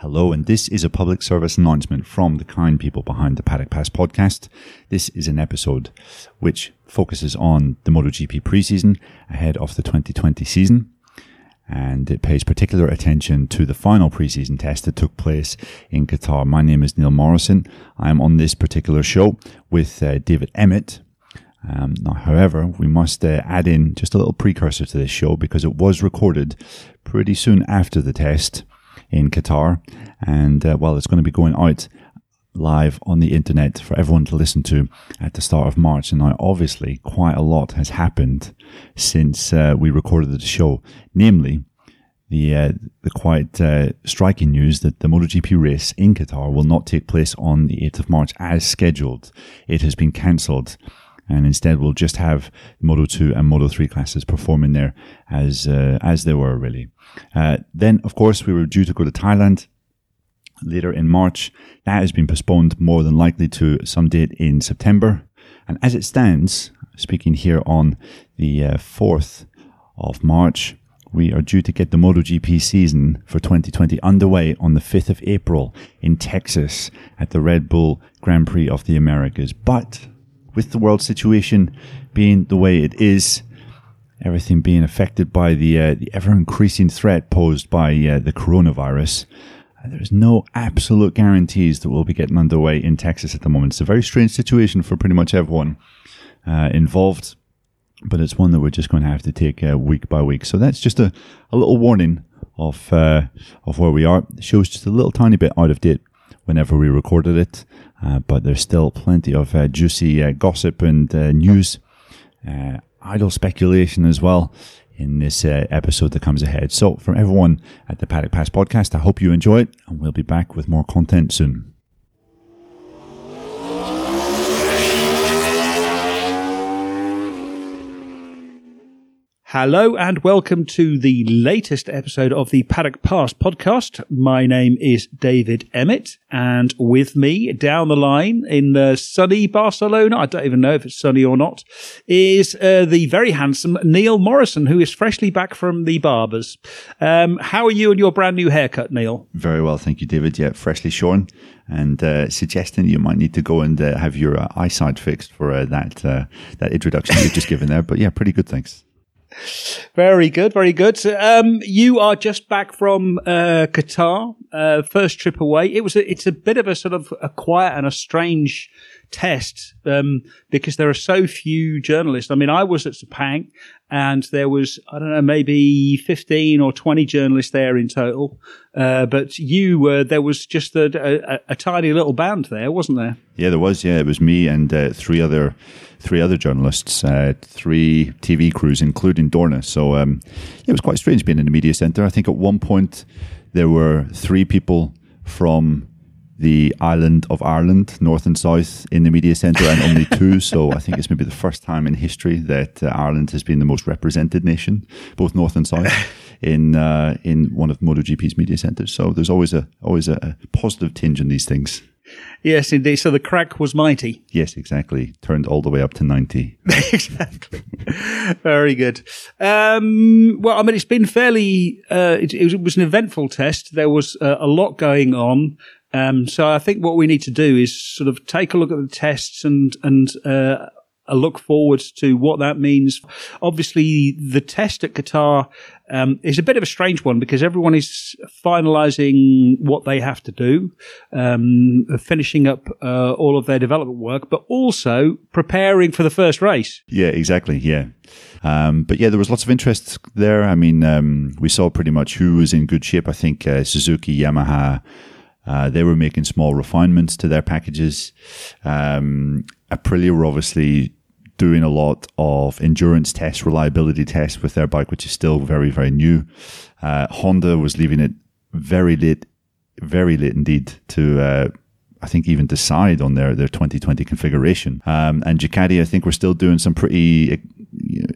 Hello, and this is a public service announcement from the kind people behind the Paddock Pass podcast. This is an episode which focuses on the MotoGP preseason ahead of the 2020 season. And it pays particular attention to the final preseason test that took place in Qatar. My name is Neil Morrison. I am on this particular show with uh, David Emmett, um, now, however, we must uh, add in just a little precursor to this show because it was recorded pretty soon after the test in Qatar. And uh, well, it's going to be going out live on the internet for everyone to listen to at the start of March. And now, obviously, quite a lot has happened since uh, we recorded the show, namely the uh, the quite uh, striking news that the MotoGP race in Qatar will not take place on the 8th of March as scheduled. It has been cancelled and instead we'll just have Moto 2 and Moto 3 classes performing there as uh, as they were really. Uh, then, of course, we were due to go to Thailand later in March. That has been postponed more than likely to some date in September. And as it stands, speaking here on the uh, 4th of March, we are due to get the MotoGP season for 2020 underway on the 5th of April in Texas at the Red Bull Grand Prix of the Americas. But with the world situation being the way it is, everything being affected by the uh, the ever increasing threat posed by uh, the coronavirus. Uh, there's no absolute guarantees that we'll be getting underway in Texas at the moment. It's a very strange situation for pretty much everyone uh, involved, but it's one that we're just going to have to take uh, week by week. So that's just a, a little warning of uh, of where we are. The show's just a little tiny bit out of date whenever we recorded it. Uh, but there's still plenty of uh, juicy uh, gossip and news, idle speculation as well in this episode that comes ahead. So, from everyone at the Paddock Pass podcast, I hope you enjoy it, and we'll be back with more content soon. Hello and welcome to the latest episode of the Paddock Pass podcast. My name is David Emmett and with me down the line in the sunny Barcelona, I don't even know if it's sunny or not, is uh, the very handsome Neil Morrison, who is freshly back from the barbers. Um, how are you and your brand new haircut, Neil? Very well, thank you, David. Yeah, freshly shorn and uh, suggesting you might need to go and uh, have your uh, eyesight fixed for uh, that that introduction you've just given there. But yeah, pretty good, thanks. Very good, very good. Um, you are just back from uh, Qatar, uh, first trip away. It was a, it's a bit of a sort of a quiet and a strange test um, because there are so few journalists. I mean, I was at Sepang and there was, I don't know, maybe 15 or 20 journalists there in total. Uh, but you were, there was just a, a, a, tiny little band there, wasn't there? Yeah, there was. Yeah, it was me and uh, three other three other journalists, uh, three TV crews, including Dorna. So um, yeah, it was quite strange being in the media center. I think at one point there were three people from the island of Ireland, north and south, in the media centre, and only two. so I think it's maybe the first time in history that uh, Ireland has been the most represented nation, both north and south, in uh, in one of MotoGP's media centres. So there's always a always a, a positive tinge in these things. Yes, indeed. So the crack was mighty. Yes, exactly. Turned all the way up to 90. exactly. Very good. Um, well, I mean, it's been fairly, uh, it, it, was an eventful test. There was uh, a lot going on. Um, so I think what we need to do is sort of take a look at the tests and and uh, a look forward to what that means. Obviously, the test at Qatar um, is a bit of a strange one because everyone is finalising what they have to do, um, finishing up uh, all of their development work, but also preparing for the first race. Yeah, exactly. Yeah. Um, but yeah, there was lots of interest there. I mean, um, we saw pretty much who was in good shape. I think uh, Suzuki, Yamaha, uh, they were making small refinements to their packages. Um, Aprilia were obviously doing a lot of endurance tests, reliability tests with their bike, which is still very, very new. Uh, Honda was leaving it very late, very late indeed to, uh, I think even decide on their, their 2020 configuration. Um, and Ducati, I think we're still doing some pretty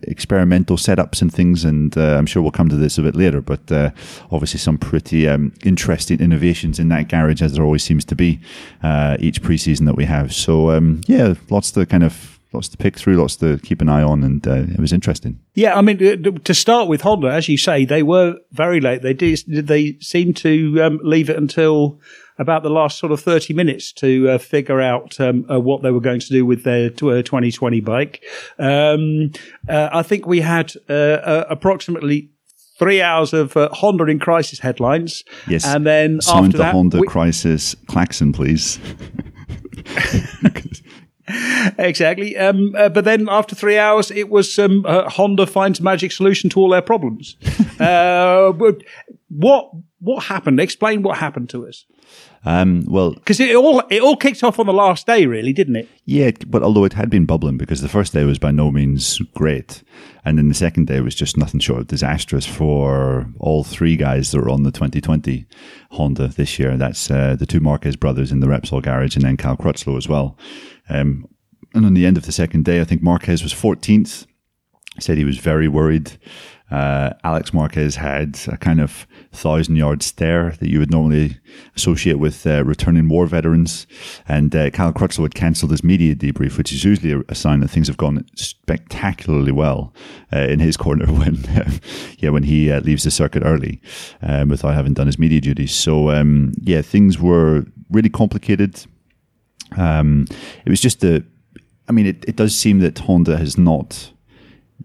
experimental setups and things, and uh, I'm sure we'll come to this a bit later. But uh, obviously, some pretty um, interesting innovations in that garage, as there always seems to be uh, each preseason that we have. So um, yeah, lots to kind of lots to pick through, lots to keep an eye on, and uh, it was interesting. Yeah, I mean, uh, to start with Honda, as you say, they were very late. They did. They seemed to um, leave it until about the last sort of 30 minutes to uh, figure out um, uh, what they were going to do with their 2020 uh, bike. Um, uh, I think we had uh, approximately three hours of uh, Honda in crisis headlines. Yes. And then Sound after the that, Honda we- crisis klaxon, please. exactly. Um, uh, but then after three hours, it was um, uh, Honda finds magic solution to all their problems. uh, but what what happened? Explain what happened to us. Um, well, Because it all it all kicked off on the last day, really, didn't it? yeah, but although it had been bubbling because the first day was by no means great, and then the second day was just nothing short of disastrous for all three guys that were on the 2020 Honda this year. That's uh, the two Marquez brothers in the Repsol garage, and then Cal Crutchlow as well. Um, and on the end of the second day, I think Marquez was 14th. Said he was very worried. Uh, Alex Marquez had a kind of thousand yard stare that you would normally associate with uh, returning war veterans. And uh, Cal Crutchlow had cancelled his media debrief, which is usually a, a sign that things have gone spectacularly well uh, in his corner when, yeah, when he uh, leaves the circuit early um, without having done his media duties. So um, yeah, things were really complicated. Um, it was just a, I mean, it, it does seem that Honda has not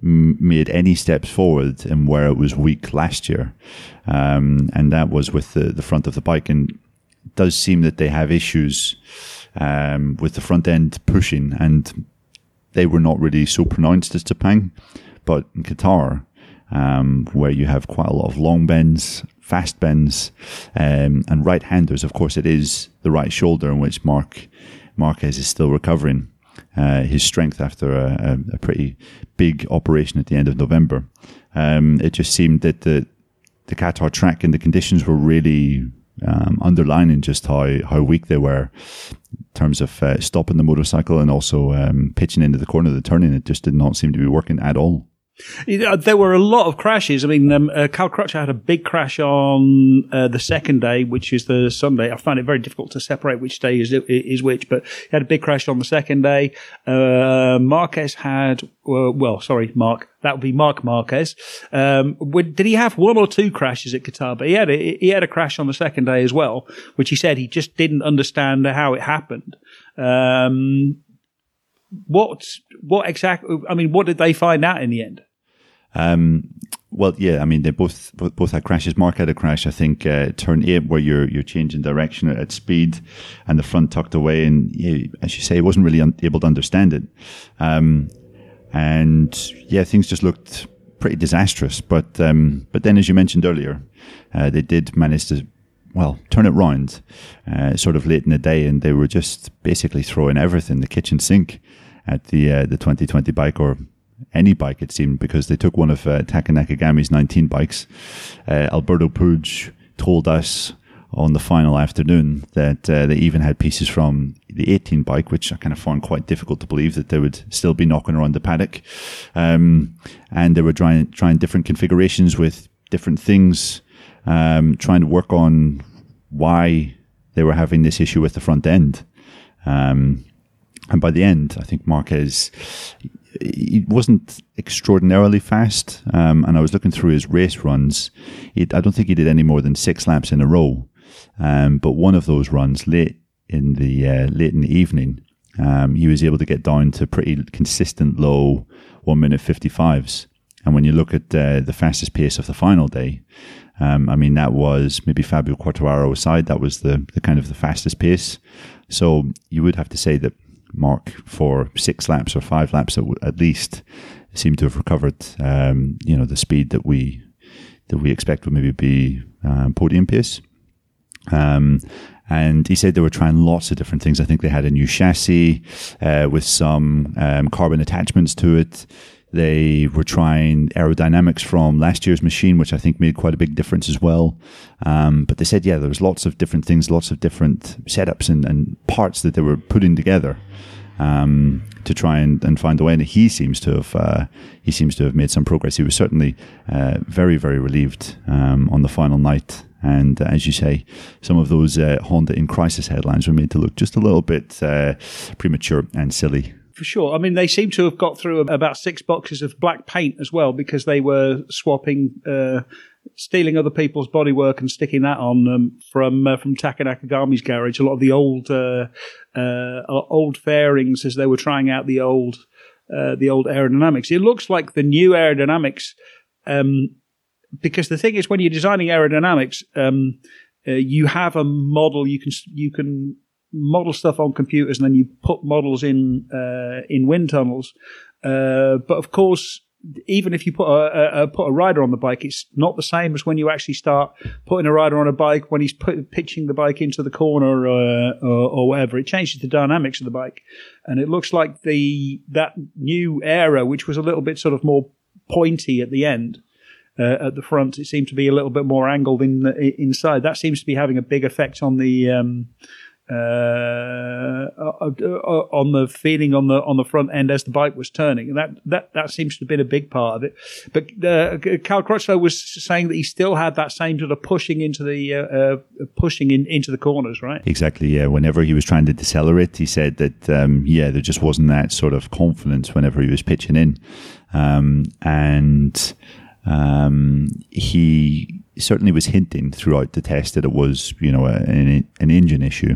made any steps forward in where it was weak last year, um, and that was with the, the front of the bike. And does seem that they have issues um, with the front end pushing, and they were not really so pronounced as Sepang, but in Qatar, um, where you have quite a lot of long bends, fast bends, um, and right handers. Of course, it is the right shoulder in which Marc Marquez is still recovering uh, his strength after a, a, pretty big operation at the end of November. Um, it just seemed that the the Qatar track and the conditions were really um, underlining just how, how weak they were in terms of uh, stopping the motorcycle and also um, pitching into the corner of the turning. It just did not seem to be working at all. There were a lot of crashes. I mean, um, uh, Cal Crutchlow had a big crash on uh, the second day, which is the Sunday. I find it very difficult to separate which day is is which, but he had a big crash on the second day. Uh, Marquez had, well, sorry, Marc. That would be Marc Marquez. Um, did he have one or two crashes at Qatar? But he had a, he had a crash on the second day as well, which he said he just didn't understand how it happened. Um, what what exactly? I mean, what did they find out in the end? Um, well, yeah, I mean, they both both had crashes. Marc had a crash, I think, uh, turn eight, where you're you're changing direction at, speed, and the front tucked away, and as you say, he wasn't really un- able to understand it. Um, and yeah, things just looked pretty disastrous. But um, but then, as you mentioned earlier, uh, they did manage to well turn it round, uh, sort of late in the day, and they were just basically throwing everything, the kitchen sink, at the uh, the 2020 bike or any bike, it seemed, because they took one of uh, Taka Nakagami's 19 bikes. Uh, Alberto Puig told us on the final afternoon that uh, they even had pieces from the 18 bike, which I kind of found quite difficult to believe that they would still be knocking around the paddock. Um, and they were trying, trying different configurations with different things, um, trying to work on why they were having this issue with the front end. Um, and by the end, I think Marquez he wasn't extraordinarily fast. Um, and I was looking through his race runs. He, I don't think he did any more than six laps in a row. Um, but one of those runs late in the uh, late in the evening, um, he was able to get down to pretty consistent low one minute fifty fives. And when you look at uh, the fastest pace of the final day, um, I mean that was maybe Fabio Quartararo aside, that was the the kind of the fastest pace. So you would have to say that Marc for six laps or five laps at, at least seemed to have recovered, um, you know, the speed that we that we expect would maybe be um, podium pace. Um, and he said they were trying lots of different things. I think they had a new chassis uh, with some um, carbon attachments to it. They were trying aerodynamics from last year's machine, which I think made quite a big difference as well. Um, but they said, yeah, there was lots of different things, lots of different setups and, and parts that they were putting together um, to try and, and find a way. And he seems to have uh, he seems to have made some progress. He was certainly uh, very very relieved um, on the final night. And uh, as you say, some of those uh, Honda in crisis headlines were made to look just a little bit uh, premature and silly for sure. I mean, they seem to have got through about six boxes of black paint as well because they were swapping, uh, stealing other people's bodywork and sticking that on them from uh, from Taka garage. A lot of the old uh, uh, old fairings as they were trying out the old uh, the old aerodynamics. It looks like the new aerodynamics. Um, because the thing is, when you're designing aerodynamics, um, uh, you have a model you can you can model stuff on computers and then you put models in uh, in wind tunnels. Uh, but of course, even if you put a, a, put a rider on the bike, it's not the same as when you actually start putting a rider on a bike when he's put, pitching the bike into the corner uh, or, or, whatever. It changes the dynamics of the bike, and it looks like the that new aero, which was a little bit sort of more pointy at the end, uh, at the front. It seemed to be a little bit more angled in the, inside. That seems to be having a big effect on the um, uh, uh, uh, on the feeling on the on the front end as the bike was turning, and that that that seems to have been a big part of it. But uh, Cal Crutchlow was saying that he still had that same sort of pushing into the uh, uh, pushing in into the corners, right? Exactly. Yeah. Whenever he was trying to decelerate, he said that um, yeah, there just wasn't that sort of confidence whenever he was pitching in, um, and um, he certainly was hinting throughout the test that it was, you know, an, an engine issue.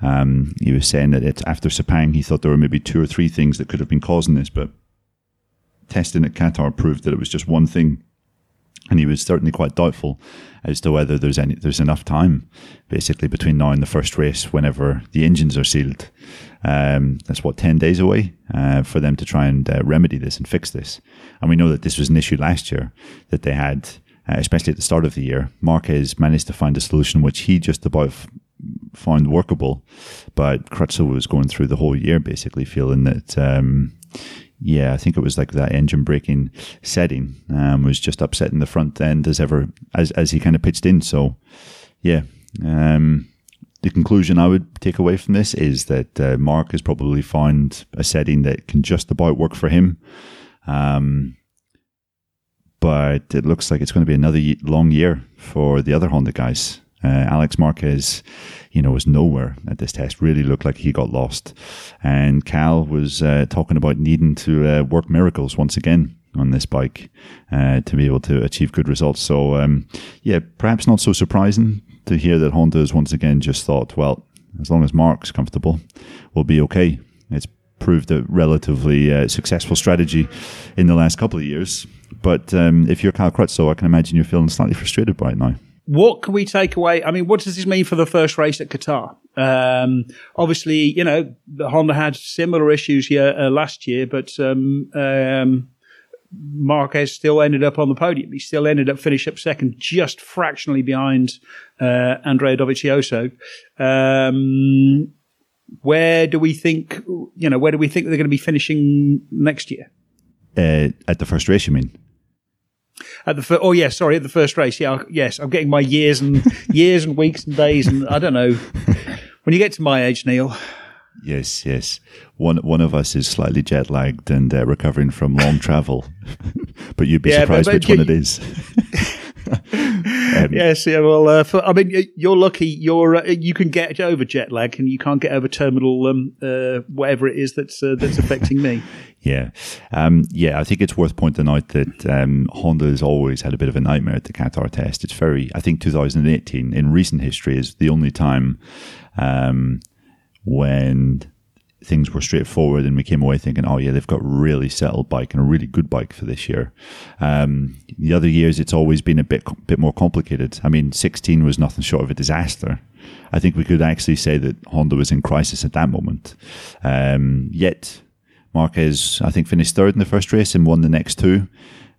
Um, he was saying that it, after Sepang, he thought there were maybe two or three things that could have been causing this, but testing at Qatar proved that it was just one thing. And he was certainly quite doubtful as to whether there's any there's enough time, basically between now and the first race, whenever the engines are sealed. Um, that's what ten days away uh, for them to try and uh, remedy this and fix this. And we know that this was an issue last year that they had uh, especially at the start of the year. Marquez managed to find a solution which he just about f- found workable, but Crutchlow was going through the whole year basically feeling that. Um, yeah, I think it was like that engine braking setting um, was just upsetting the front end as ever as as he kind of pitched in. So, yeah, um, the conclusion I would take away from this is that uh, Marc has probably found a setting that can just about work for him. Um, but it looks like it's going to be another long year for the other Honda guys. Uh, Alex Marquez, you know, was nowhere at this test. Really looked like he got lost. And Cal was uh, talking about needing to uh, work miracles once again on this bike uh, to be able to achieve good results. So, um, yeah, perhaps not so surprising to hear that Honda has once again just thought, well, as long as Marc's comfortable, we'll be okay. Proved a relatively uh, successful strategy in the last couple of years. But um, if you're Cal Crutchlow, I can imagine you're feeling slightly frustrated by it now. What can we take away? I mean, what does this mean for the first race at Qatar? Um, obviously, you know, Honda had similar issues here uh, last year, but um, um, Marquez still ended up on the podium. He still ended up finishing up second, just fractionally behind uh, Andrea Dovizioso. Um, where do we think, you know, where do we think they're going to be finishing next year? Uh, at the first race, you mean? At the fir- oh yes, sorry, at the first race. Yeah, yes, I'm getting my years and years and weeks and days and I don't know. When you get to my age, Neil. Yes, yes. One one of us is slightly jet lagged and uh, recovering from long travel, but you'd be yeah, surprised but, but, which one it is. Um, yes, yeah. Well, uh, for, I mean, you're lucky. You're uh, you can get over jet lag, and you can't get over terminal um, uh, whatever it is that's uh, that's affecting me. Yeah, um, yeah. I think it's worth pointing out that um, Honda has always had a bit of a nightmare at the Qatar test. It's very, I think, 2018 in recent history is the only time um, when things were straightforward and we came away thinking, oh yeah, they've got a really settled bike and a really good bike for this year. Um, the other years, it's always been a bit bit more complicated. I mean, 16 was nothing short of a disaster. I think we could actually say that Honda was in crisis at that moment. Um, yet Marquez, I think, finished third in the first race and won the next two.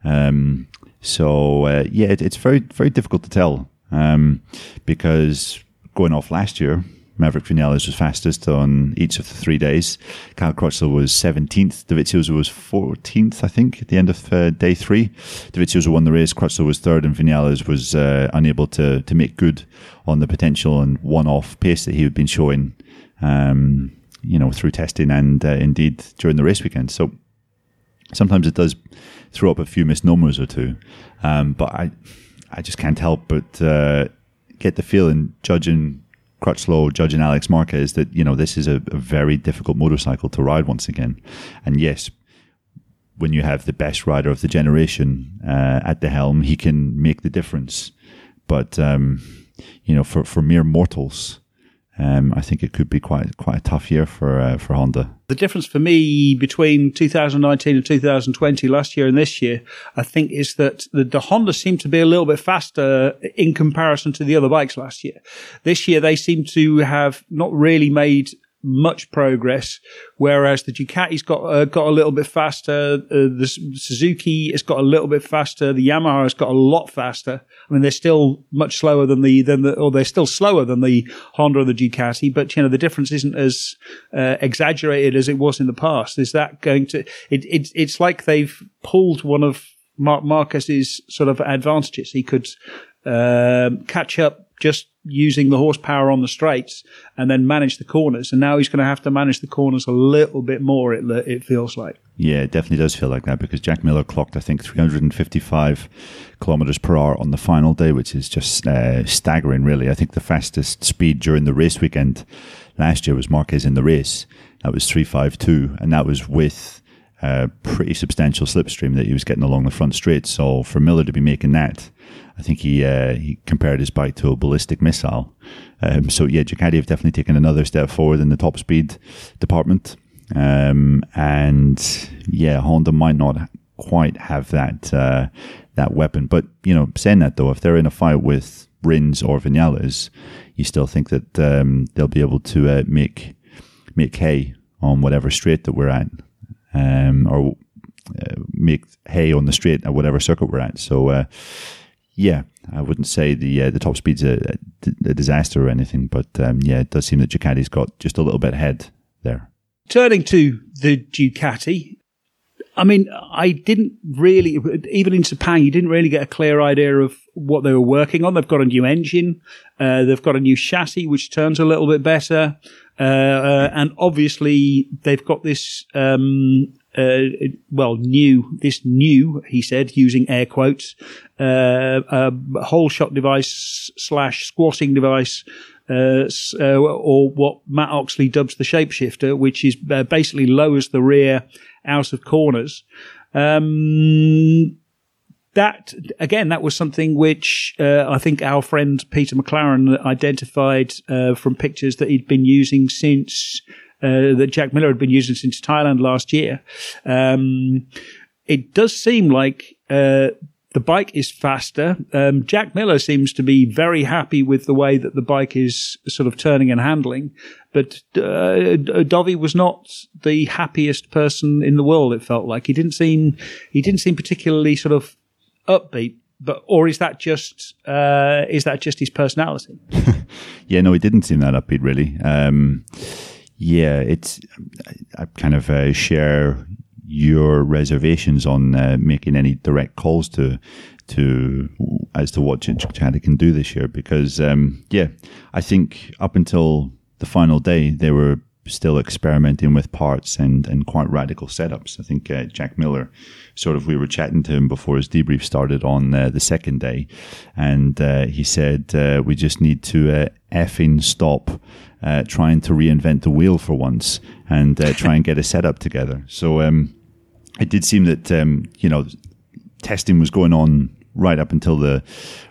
Um, so uh, yeah, it, it's very very difficult to tell um, because going off last year, Maverick Vinales was fastest on each of the three days. Cal Crutchlow was 17th. Dovizioso was 14th, I think, at the end of uh, day three. Dovizioso won the race. Crutchlow was third, and Vinales was uh, unable to, to make good on the potential and one off pace that he had been showing, um, you know, through testing and uh, indeed during the race weekend. So sometimes it does throw up a few misnomers or two, um, but I, I just can't help but uh, get the feeling, judging Crutchlow judging Alex Marquez that you know this is a, a very difficult motorcycle to ride once again, and yes, when you have the best rider of the generation uh, at the helm, he can make the difference. But um, you know, for for mere mortals, um, I think it could be quite quite a tough year for uh, for Honda. The difference for me between 2019 and 2020, last year and this year, I think, is that the, the Honda seemed to be a little bit faster in comparison to the other bikes last year. This year, they seem to have not really made much progress, whereas the Ducati's got uh, got a little bit faster. Uh, the Suzuki has got a little bit faster. The Yamaha has got a lot faster. I mean, they're still much slower than the than the, or they're still slower than the Honda or the Ducati, but you know the difference isn't as uh, exaggerated as it was in the past. Is that going to? It, it it's like they've pulled one of Marc Marquez's sort of advantages. He could um, catch up just using the horsepower on the straights and then manage the corners. And now he's going to have to manage the corners a little bit more. It it feels like. Yeah, it definitely does feel like that because Jack Miller clocked, I think, 355 kilometers per hour on the final day, which is just uh, staggering, really. I think the fastest speed during the race weekend last year was Marquez in the race. That was 352, and that was with a pretty substantial slipstream that he was getting along the front straight. So for Miller to be making that, I think he uh, he compared his bike to a ballistic missile. Um, so yeah, Ducati have definitely taken another step forward in the top speed department. Um, and yeah, Honda might not quite have that uh, that weapon. But you know, saying that though, if they're in a fight with Rins or Vinales, you still think that um, they'll be able to uh, make make hay on whatever straight that we're at, um, or uh, make hay on the straight at whatever circuit we're at. So uh, yeah, I wouldn't say the uh, the top speed's a, a, disaster or anything, but um, yeah, it does seem that Ducati's got just a little bit ahead there. Turning to the Ducati, I mean, I didn't really, even in Sepang, you didn't really get a clear idea of what they were working on. They've got a new engine, uh, they've got a new chassis which turns a little bit better, uh, uh, and obviously they've got this um, uh, well, new, this new, he said, using air quotes, uh, a whole shot device slash squatting device, uh, uh, or what Matt Oxley dubs the shapeshifter, which is uh, basically lowers the rear out of corners. Um, that again, that was something which uh, I think our friend Peter McLaren identified uh, from pictures that he'd been using since uh, that Jack Miller had been using since Thailand last year. Um, it does seem like uh, the bike is faster. Um, Jack Miller seems to be very happy with the way that the bike is sort of turning and handling, but uh, Dovi was not the happiest person in the world. It felt like he didn't seem he didn't seem particularly sort of upbeat. But or is that just uh, is that just his personality? yeah, no, he didn't seem that upbeat really. Um, yeah, it's I, kind of uh, share your reservations on uh, making any direct calls to to as to what Ducati can do this year because um, yeah, I think up until the final day they were still experimenting with parts and and quite radical setups. I think uh, Jack Miller, sort of, we were chatting to him before his debrief started on uh, the second day, and uh, he said uh, we just need to uh, effing stop uh, trying to reinvent the wheel for once and try and get a setup together. So um, it did seem that um, you know testing was going on right up until the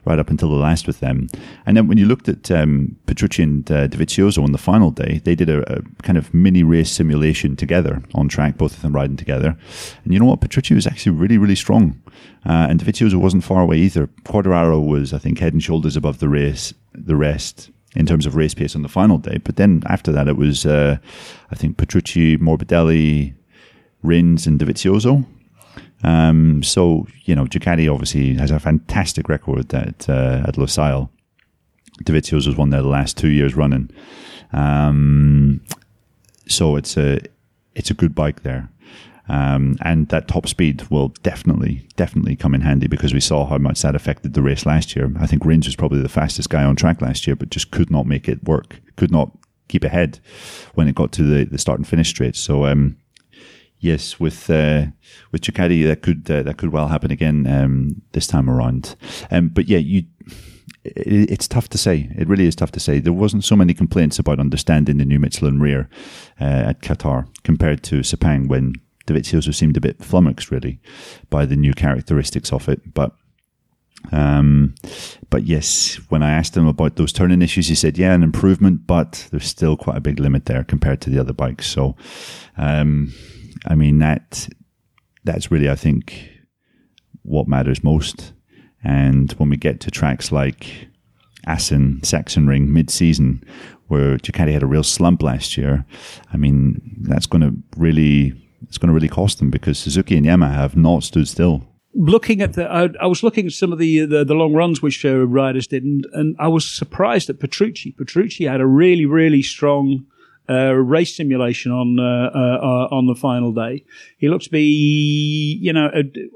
right up until the last with them. And then when you looked at um, Petrucci and uh, Dovizioso on the final day, they did a, a, kind of mini race simulation together on track, both of them riding together. And you know what? Petrucci was actually really, really strong, uh, and Dovizioso wasn't far away either. Quartararo was, I think, head and shoulders above the race, the rest in terms of race pace on the final day. But then after that, it was, uh, I think, Petrucci, Morbidelli, Rins, and Dovizioso. Um, so, you know, Ducati obviously has a fantastic record at, uh, at Losail. Dovizioso's won there the last two years running. Um, so it's a, it's a good bike there. Um, and that top speed will definitely, definitely come in handy because we saw how much that affected the race last year. I think Rins was probably the fastest guy on track last year, but just could not make it work, could not keep ahead when it got to the, the start and finish straight. So, um, yes, with uh, with Ducati, that could uh, that could well happen again um, this time around. Um, but yeah, you it's tough to say. It really is tough to say. There wasn't so many complaints about understanding the new Michelin rear uh, at Qatar compared to Sepang when Dovizioso seemed a bit flummoxed really by the new characteristics of it. But um, but yes, when I asked him about those turning issues, he said, yeah, an improvement, but there's still quite a big limit there compared to the other bikes. So, um, I mean, that, that's really, I think, what matters most. And when we get to tracks like Assen, Sachsenring mid-season, where Ducati had a real slump last year, I mean, that's going to really, it's going to really cost them because Suzuki and Yamaha have not stood still. Looking at the, I, I was looking at some of the the, the long runs which uh, riders did, and, and I was surprised at Petrucci. Petrucci had a really, really strong uh, race simulation on uh, uh, on the final day. He looked to be, you know,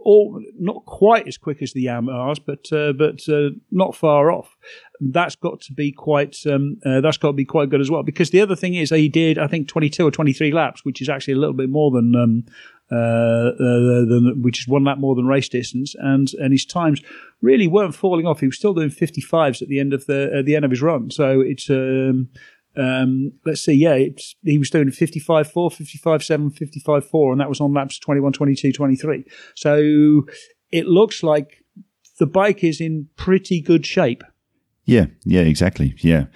all, not quite as quick as the Yamahas, but uh, but uh, not far off. That's got to be quite um, uh, that's got to be quite good as well. Because the other thing is, he did I think twenty two or twenty three laps, which is actually a little bit more than. Um, uh, than, which is one lap more than race distance, and and his times really weren't falling off. He was still doing 55s at the end of the at the end of his run. So it's um, um, let's see, yeah, he was doing 55 4, 55 7, 55 4, and that was on laps 21, 22, 23. So it looks like the bike is in pretty good shape. Yeah, yeah, exactly. Yeah.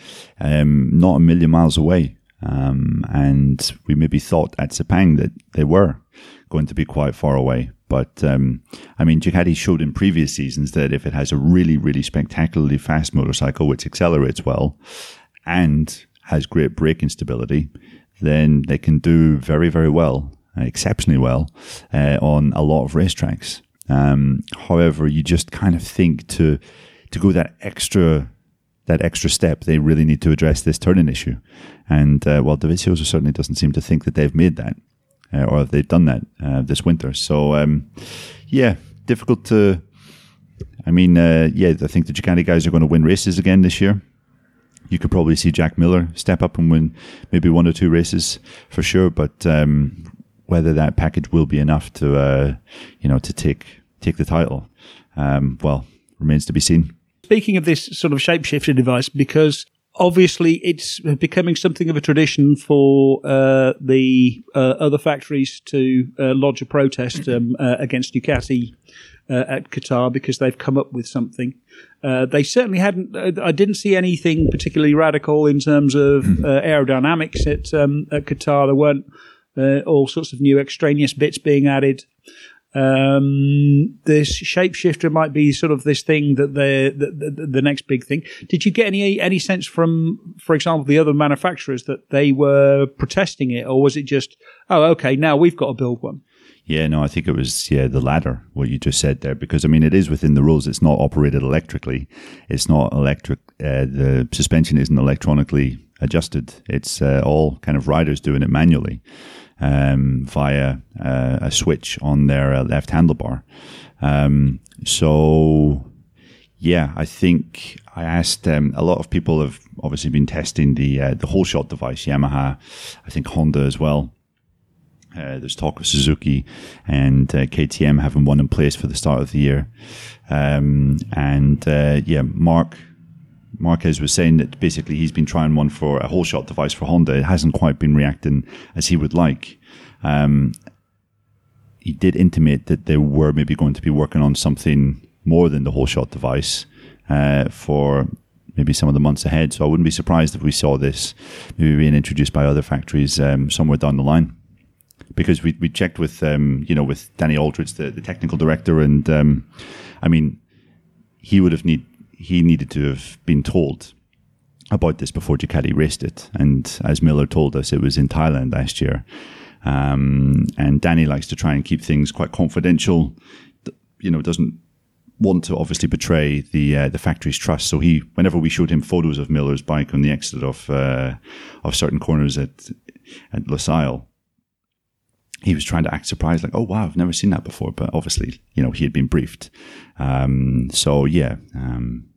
Um, not a million miles away. Um, and we maybe thought at Sepang that they were going to be quite far away. But um, I mean, Ducati showed in previous seasons that if it has a really, really spectacularly fast motorcycle which accelerates well and has great braking stability, then they can do very, very well, uh, exceptionally well, uh, on a lot of racetracks. Um, however, you just kind of think to to go that extra that extra step, they really need to address this turning issue. And uh, well, Dovizioso certainly doesn't seem to think that they've made that uh, or they've done that uh, this winter. So um, yeah, difficult to. I mean, uh, yeah, I think the Ducati guys are going to win races again this year you could probably see Jack Miller step up and win maybe one or two races for sure. But um, whether that package will be enough to, uh, you know, to take take the title, um, well, remains to be seen. Speaking of this sort of shapeshifter device, because obviously it's becoming something of a tradition for uh, the uh, other factories to uh, lodge a protest um, uh, against Ducati uh, at Qatar because they've come up with something. Uh, they certainly hadn't. Uh, I didn't see anything particularly radical in terms of hmm. uh, aerodynamics at, um, at Qatar. There weren't uh, all sorts of new extraneous bits being added. Um, this shapeshifter might be sort of this thing that the, the the next big thing. Did you get any any sense from, for example, the other manufacturers that they were protesting it, or was it just, oh, okay, now we've got to build one? Yeah, no, I think it was yeah the latter what you just said there because I mean it is within the rules. It's not operated electrically. It's not electric. Uh, the suspension isn't electronically adjusted. It's uh, all kind of riders doing it manually um, via uh, a switch on their uh, left handlebar. Um, so yeah, I think I asked um, a lot of people have obviously been testing the uh, the whole shot device, Yamaha, I think Honda as well. Uh, there's talk of Suzuki and uh, KTM having one in place for the start of the year. Um, and uh, yeah, Marc Marquez was saying that basically he's been trying one for a whole shot device for Honda. It hasn't quite been reacting as he would like. Um, he did intimate that they were maybe going to be working on something more than the whole shot device uh, for maybe some of the months ahead. So I wouldn't be surprised if we saw this maybe being introduced by other factories um, somewhere down the line because we we checked with um, you know with Danny Aldridge, the, the technical director, and um, I mean he would have need he needed to have been told about this before Ducati raced it, and as Miller told us, it was in Thailand last year. Um, and Danny likes to try and keep things quite confidential. You know, doesn't want to obviously betray the uh, the factory's trust. So he, whenever we showed him photos of Miller's bike on the exit of uh, of certain corners at at Losail, he was trying to act surprised, like, "Oh wow, I've never seen that before." But obviously, you know, he had been briefed. Um, so yeah, um,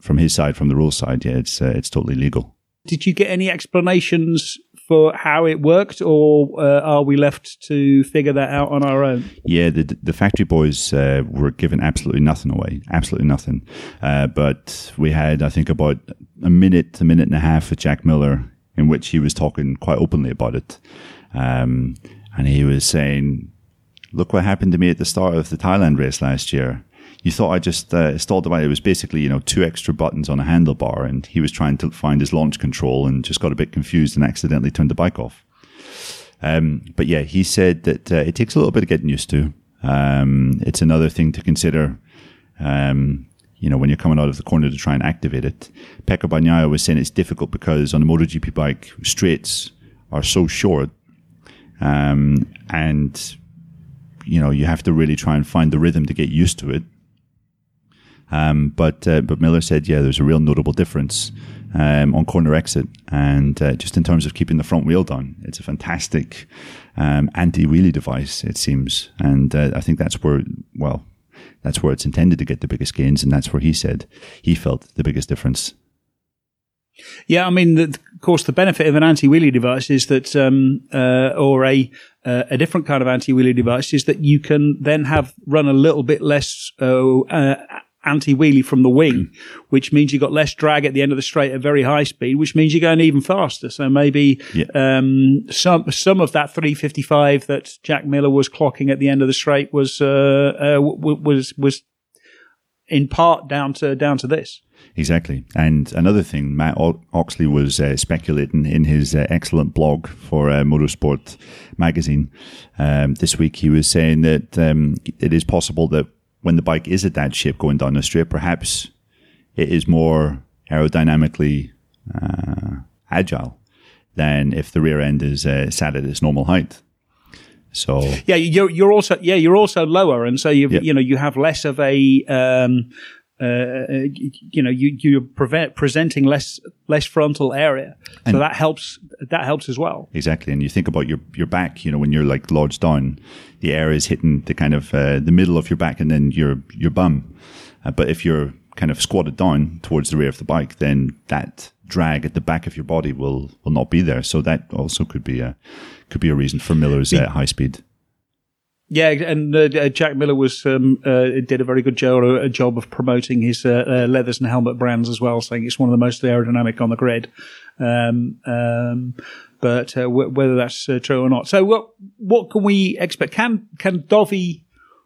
from his side, from the rules side, yeah, it's uh, it's totally legal. Did you get any explanations for how it worked, or uh, are we left to figure that out on our own? Yeah, the the factory boys uh, were given absolutely nothing away, absolutely nothing. Uh, but we had, I think, about a minute, a minute and a half with Jack Miller, in which he was talking quite openly about it, um, and he was saying, "Look what happened to me at the start of the Thailand race last year." you thought I just uh, installed the bike. It was basically, you know, two extra buttons on a handlebar, and he was trying to find his launch control and just got a bit confused and accidentally turned the bike off. Um, but yeah, he said that uh, it takes a little bit of getting used to. Um, it's another thing to consider. Um, you know, when you're coming out of the corner to try and activate it. Pecco Bagnaia was saying it's difficult because on a MotoGP bike, straights are so short, um, and you know you have to really try and find the rhythm to get used to it. Um, but uh, but Miller said, yeah, there's a real notable difference um, on corner exit, and uh, just in terms of keeping the front wheel down, it's a fantastic um, anti wheelie device. It seems, and uh, I think that's where well, that's where it's intended to get the biggest gains, and that's where he said he felt the biggest difference. Yeah, I mean, the, of course, the benefit of an anti-wheelie device is that, um, uh, or a uh, a different kind of anti-wheelie device is that you can then have run a little bit less uh, uh anti wheelie from the wing, mm. which means you've got less drag at the end of the straight at very high speed, which means you're going even faster. So maybe yeah. um, some some of that 355 that Jack Miller was clocking at the end of the straight was uh, uh, w- was was in part down to down to this. Exactly. And another thing, Matt Oxley was uh, speculating in his uh, excellent blog for uh, Motorsport magazine um, this week. He was saying that um, it is possible that when the bike is at that shape going down the straight, perhaps it is more aerodynamically uh, agile than if the rear end is uh, sat at its normal height. So yeah, you're you're also yeah you're also lower, and so you yep. you know you have less of a um, uh, you know, you you're prevent, presenting less less frontal area, so that helps. That helps as well. Exactly, and you think about your your back. You know, when you're like lodged down, the air is hitting the kind of uh, the middle of your back, and then your your bum. Uh, but if you're kind of squatted down towards the rear of the bike, then that drag at the back of your body will will not be there. So that also could be a could be a reason for Miller's uh, high speed. Yeah, and uh, uh, Jack Miller was um, uh, did a very good job, a job of promoting his uh, uh, leathers and helmet brands as well, saying it's one of the most aerodynamic on the grid. Um, um, but uh, w- whether that's true or not, so what what can we expect? Can can Dovi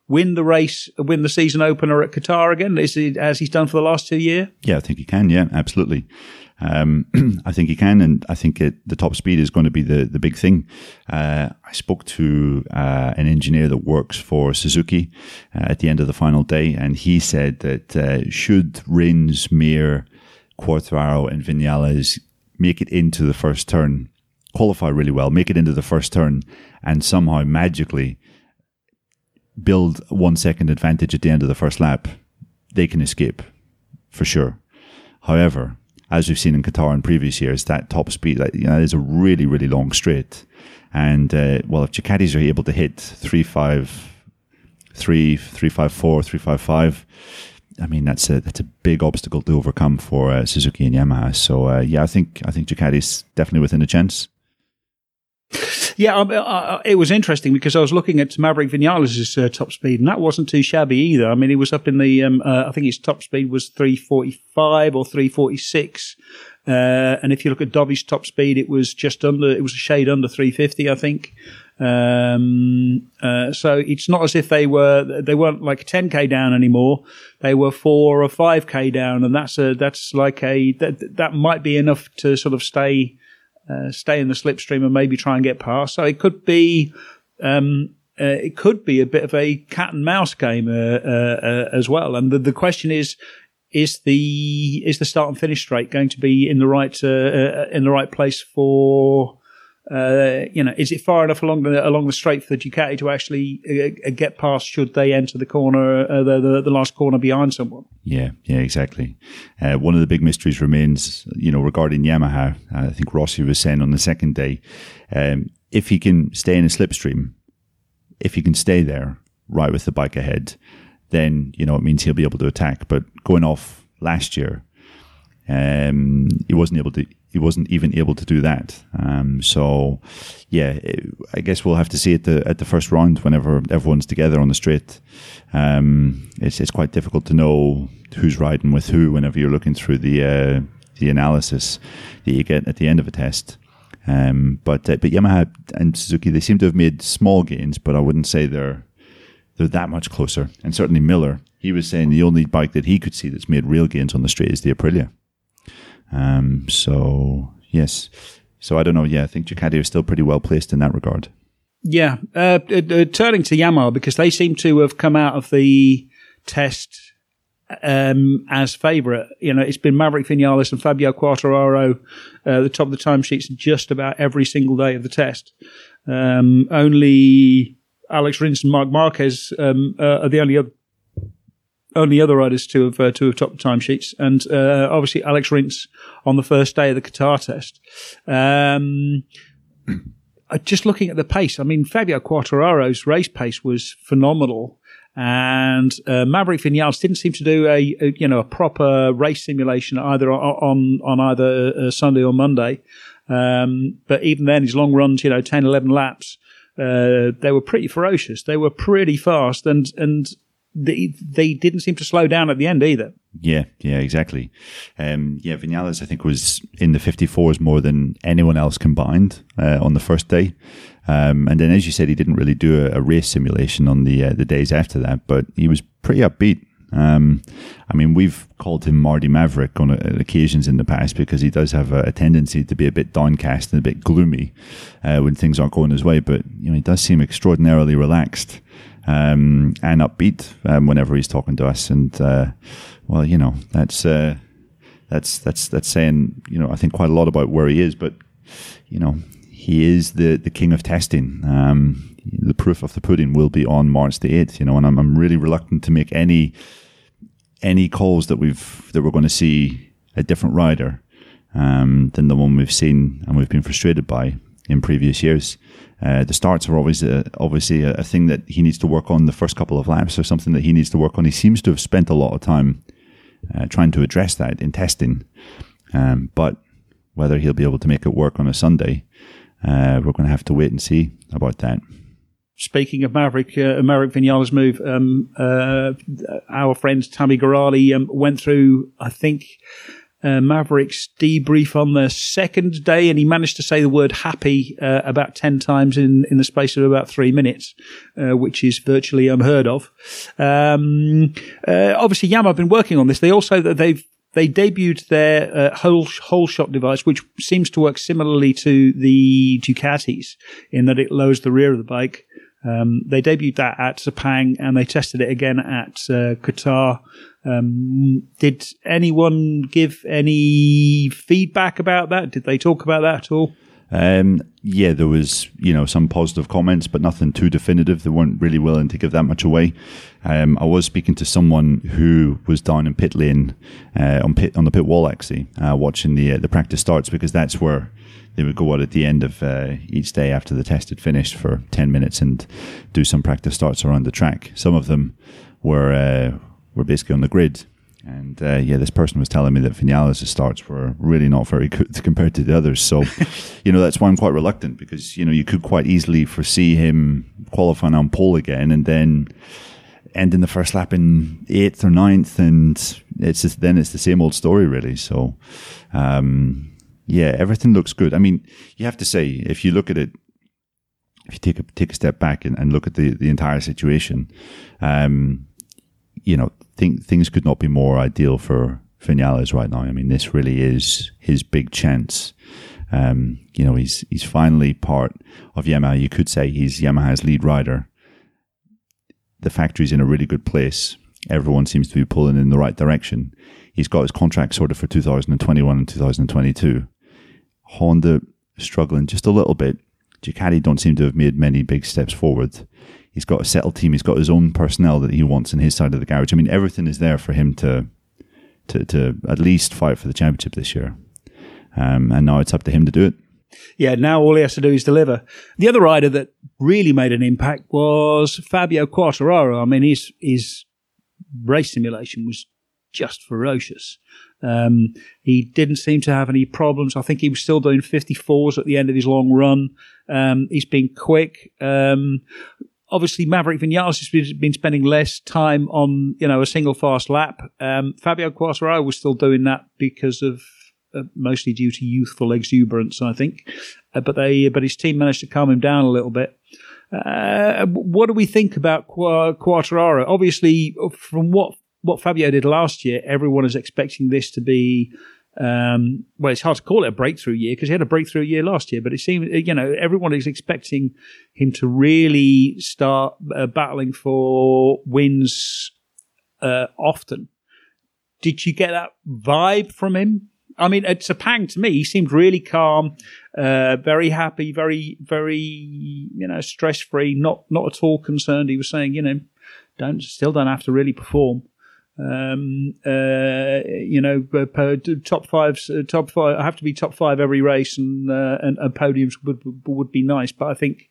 win the race, win the season opener at Qatar again? Is he as he's done for the last two years? Yeah, I think he can. Yeah, absolutely. Um, I think he can, and I think it, the top speed is going to be the the big thing. Uh, I spoke to uh, an engineer that works for Suzuki uh, at the end of the final day, and he said that uh, should Rins, Mir, Quartararo, and Vinales make it into the first turn, qualify really well, make it into the first turn, and somehow magically build one second advantage at the end of the first lap, they can escape for sure. However, as we've seen in Qatar in previous years, that top speed, that, you know, is a really, really long straight. And, uh, well, if Ducatis are able to hit 3.5, 3, 354, 355, I mean, that's a, that's a big obstacle to overcome for uh, Suzuki and Yamaha. So, uh, yeah, I think, I think Ducati's definitely within a chance. Yeah, um, uh, uh, it was interesting because I was looking at Maverick Vinales' uh, top speed, and that wasn't too shabby either. I mean, he was up in the, um, uh, I think his top speed was 345 or 346. Uh, and if you look at Dovi's top speed, it was just under, it was a shade under 350, I think. Um, uh, so it's not as if they were, they weren't like 10k down anymore. They were four or 5k down. And that's a, that's like a, that, that might be enough to sort of stay, uh, stay in the slipstream and maybe try and get past. So it could be, um, uh, it could be a bit of a cat and mouse game uh, uh, uh as well. And the, the question is, is the is the start and finish straight going to be in the right in the right place for uh, you know, is it far enough along the along the straight for the Ducati to actually uh, get past? Should they enter the corner, uh, the, the, the last corner behind someone? Yeah, yeah, exactly. Uh, one of the big mysteries remains, you know, regarding Yamaha. I think Rossi was saying on the second day, um, if he can stay in a slipstream, if he can stay there right with the bike ahead, then you know it means he'll be able to attack. But going off last year, um, he wasn't able to. He wasn't even able to do that. Um, so, yeah, I guess we'll have to see at the at the first round whenever everyone's together on the straight. Um, it's it's quite difficult to know who's riding with who whenever you're looking through the uh, the analysis that you get at the end of a test. Um, but uh, but Yamaha and Suzuki they seem to have made small gains, but I wouldn't say they're they're that much closer. And certainly Miller, he was saying the only bike that he could see that's made real gains on the straight is the Aprilia. Um, so yes, so I don't know. Yeah, I think Ducati are still pretty well placed in that regard. Yeah, uh, uh, uh, turning to Yamaha because they seem to have come out of the test um, as favourite. You know, it's been Maverick Vinales and Fabio Quartararo, uh, the top of the timesheets just about every single day of the test. Um, only Alex Rins and Marc Marquez um, uh, are the only other only other riders to have uh, to have topped timesheets, and uh, obviously Alex Rins on the first day of the Qatar test. Um, just looking at the pace, I mean Fabio Quartararo's race pace was phenomenal, and uh, Maverick Vinales didn't seem to do a, a, you know a proper race simulation either on on, either uh, Sunday or Monday. Um, but even then, his long runs, you know, 10, 11 laps, uh, they were pretty ferocious. They were pretty fast, and and they they didn't seem to slow down at the end either. Yeah, yeah, exactly. Um, yeah, Vinales, I think, was in the 54s more than anyone else combined uh, on the first day. Um, and then, as you said, he didn't really do a, a race simulation on the uh, the days after that, but he was pretty upbeat. Um, I mean, we've called him Marty Maverick on occasions in the past because he does have a, a, tendency to be a bit downcast and a bit gloomy uh, when things aren't going his way. But you know, he does seem extraordinarily relaxed um, and upbeat um, whenever he's talking to us. And uh, well, you know, that's uh, that's that's that's saying you know I think quite a lot about where he is. But you know, he is the the king of testing. Um, the proof of the pudding will be on March the eighth. You know, and I'm, I'm really reluctant to make any any calls that we've that we're going to see a different rider um, than the one we've seen and we've been frustrated by in previous years. Uh, the starts are always a, obviously a, a, thing that he needs to work on the first couple of laps, or something that he needs to work on. He seems to have spent a lot of time uh, trying to address that in testing, um, but whether he'll be able to make it work on a Sunday, uh, we're going to have to wait and see about that. Speaking of Maverick, uh, Maverick Vinales' move, um, uh, our friend Tammy Gorali um, went through, I think, uh, Maverick's debrief on the second day, and he managed to say the word happy uh, about 10 times in, in the space of about three minutes, uh, which is virtually unheard of. Um, uh, obviously, have been working on this. They also, they've, they debuted their uh, whole holeshot device, which seems to work similarly to the Ducatis in that it lowers the rear of the bike. Um, they debuted that at Sepang and they tested it again at uh, Qatar um, did anyone give any feedback about that? Did they talk about that at all? Um, yeah, there was you know some positive comments, but nothing too definitive. They weren't really willing to give that much away. Um, I was speaking to someone who was down in pit lane uh, on pit on the pit wall actually, uh, watching the uh, the practice starts because that's where they would go out at the end of uh, each day after the test had finished for ten minutes and do some practice starts around the track. Some of them were uh, were basically on the grid. And uh, yeah, this person was telling me that Vinales' starts were really not very good compared to the others. So, you know, that's why I'm quite reluctant because, you know, you could quite easily foresee him qualifying on pole again and then ending the first lap in eighth or ninth. And it's just, then it's the same old story, really. So, um, yeah, everything looks good. I mean, you have to say, if you look at it, if you take a, take a step back and, and look at the, the entire situation, um, you know, think things could not be more ideal for Vinales right now. I mean, this really is his big chance. Um, you know, he's he's finally part of Yamaha. You could say he's Yamaha's lead rider. The factory's in a really good place. Everyone seems to be pulling in the right direction. He's got his contract sorted for 2021 and 2022. Honda struggling just a little bit. Ducati don't seem to have made many big steps forward. He's got a settled team. He's got his own personnel that he wants in his side of the garage. I mean, everything is there for him to to, to at least fight for the championship this year. Um, and now it's up to him to do it. Yeah, now all he has to do is deliver. The other rider that really made an impact was Fabio Quartararo. I mean, his his race simulation was just ferocious. Um, he didn't seem to have any problems. I think he was still doing 54s at the end of his long run. Um, he's been quick. Um, obviously Maverick Vinales has been spending less time on, you know, a single fast lap. Um, Fabio Quartararo was still doing that because of uh, mostly due to youthful exuberance, I think. Uh, but they, but his team managed to calm him down a little bit. Uh, what do we think about Qu- Quartararo? Obviously, from what what Fabio did last year, everyone is expecting this to be um, well, it's hard to call it a breakthrough year because he had a breakthrough year last year, but it seems, you know, everyone is expecting him to really start uh, battling for wins uh, often. Did you get that vibe from him? I mean, it's Sepang to me, he seemed really calm, uh, very happy, very, very, you know, stress free, not, not at all concerned. He was saying, you know, don't, still don't have to really perform. Um, uh, you know, uh, top five, uh, top five. I have to be top five every race, and, uh, and, and podiums would would be nice. But I think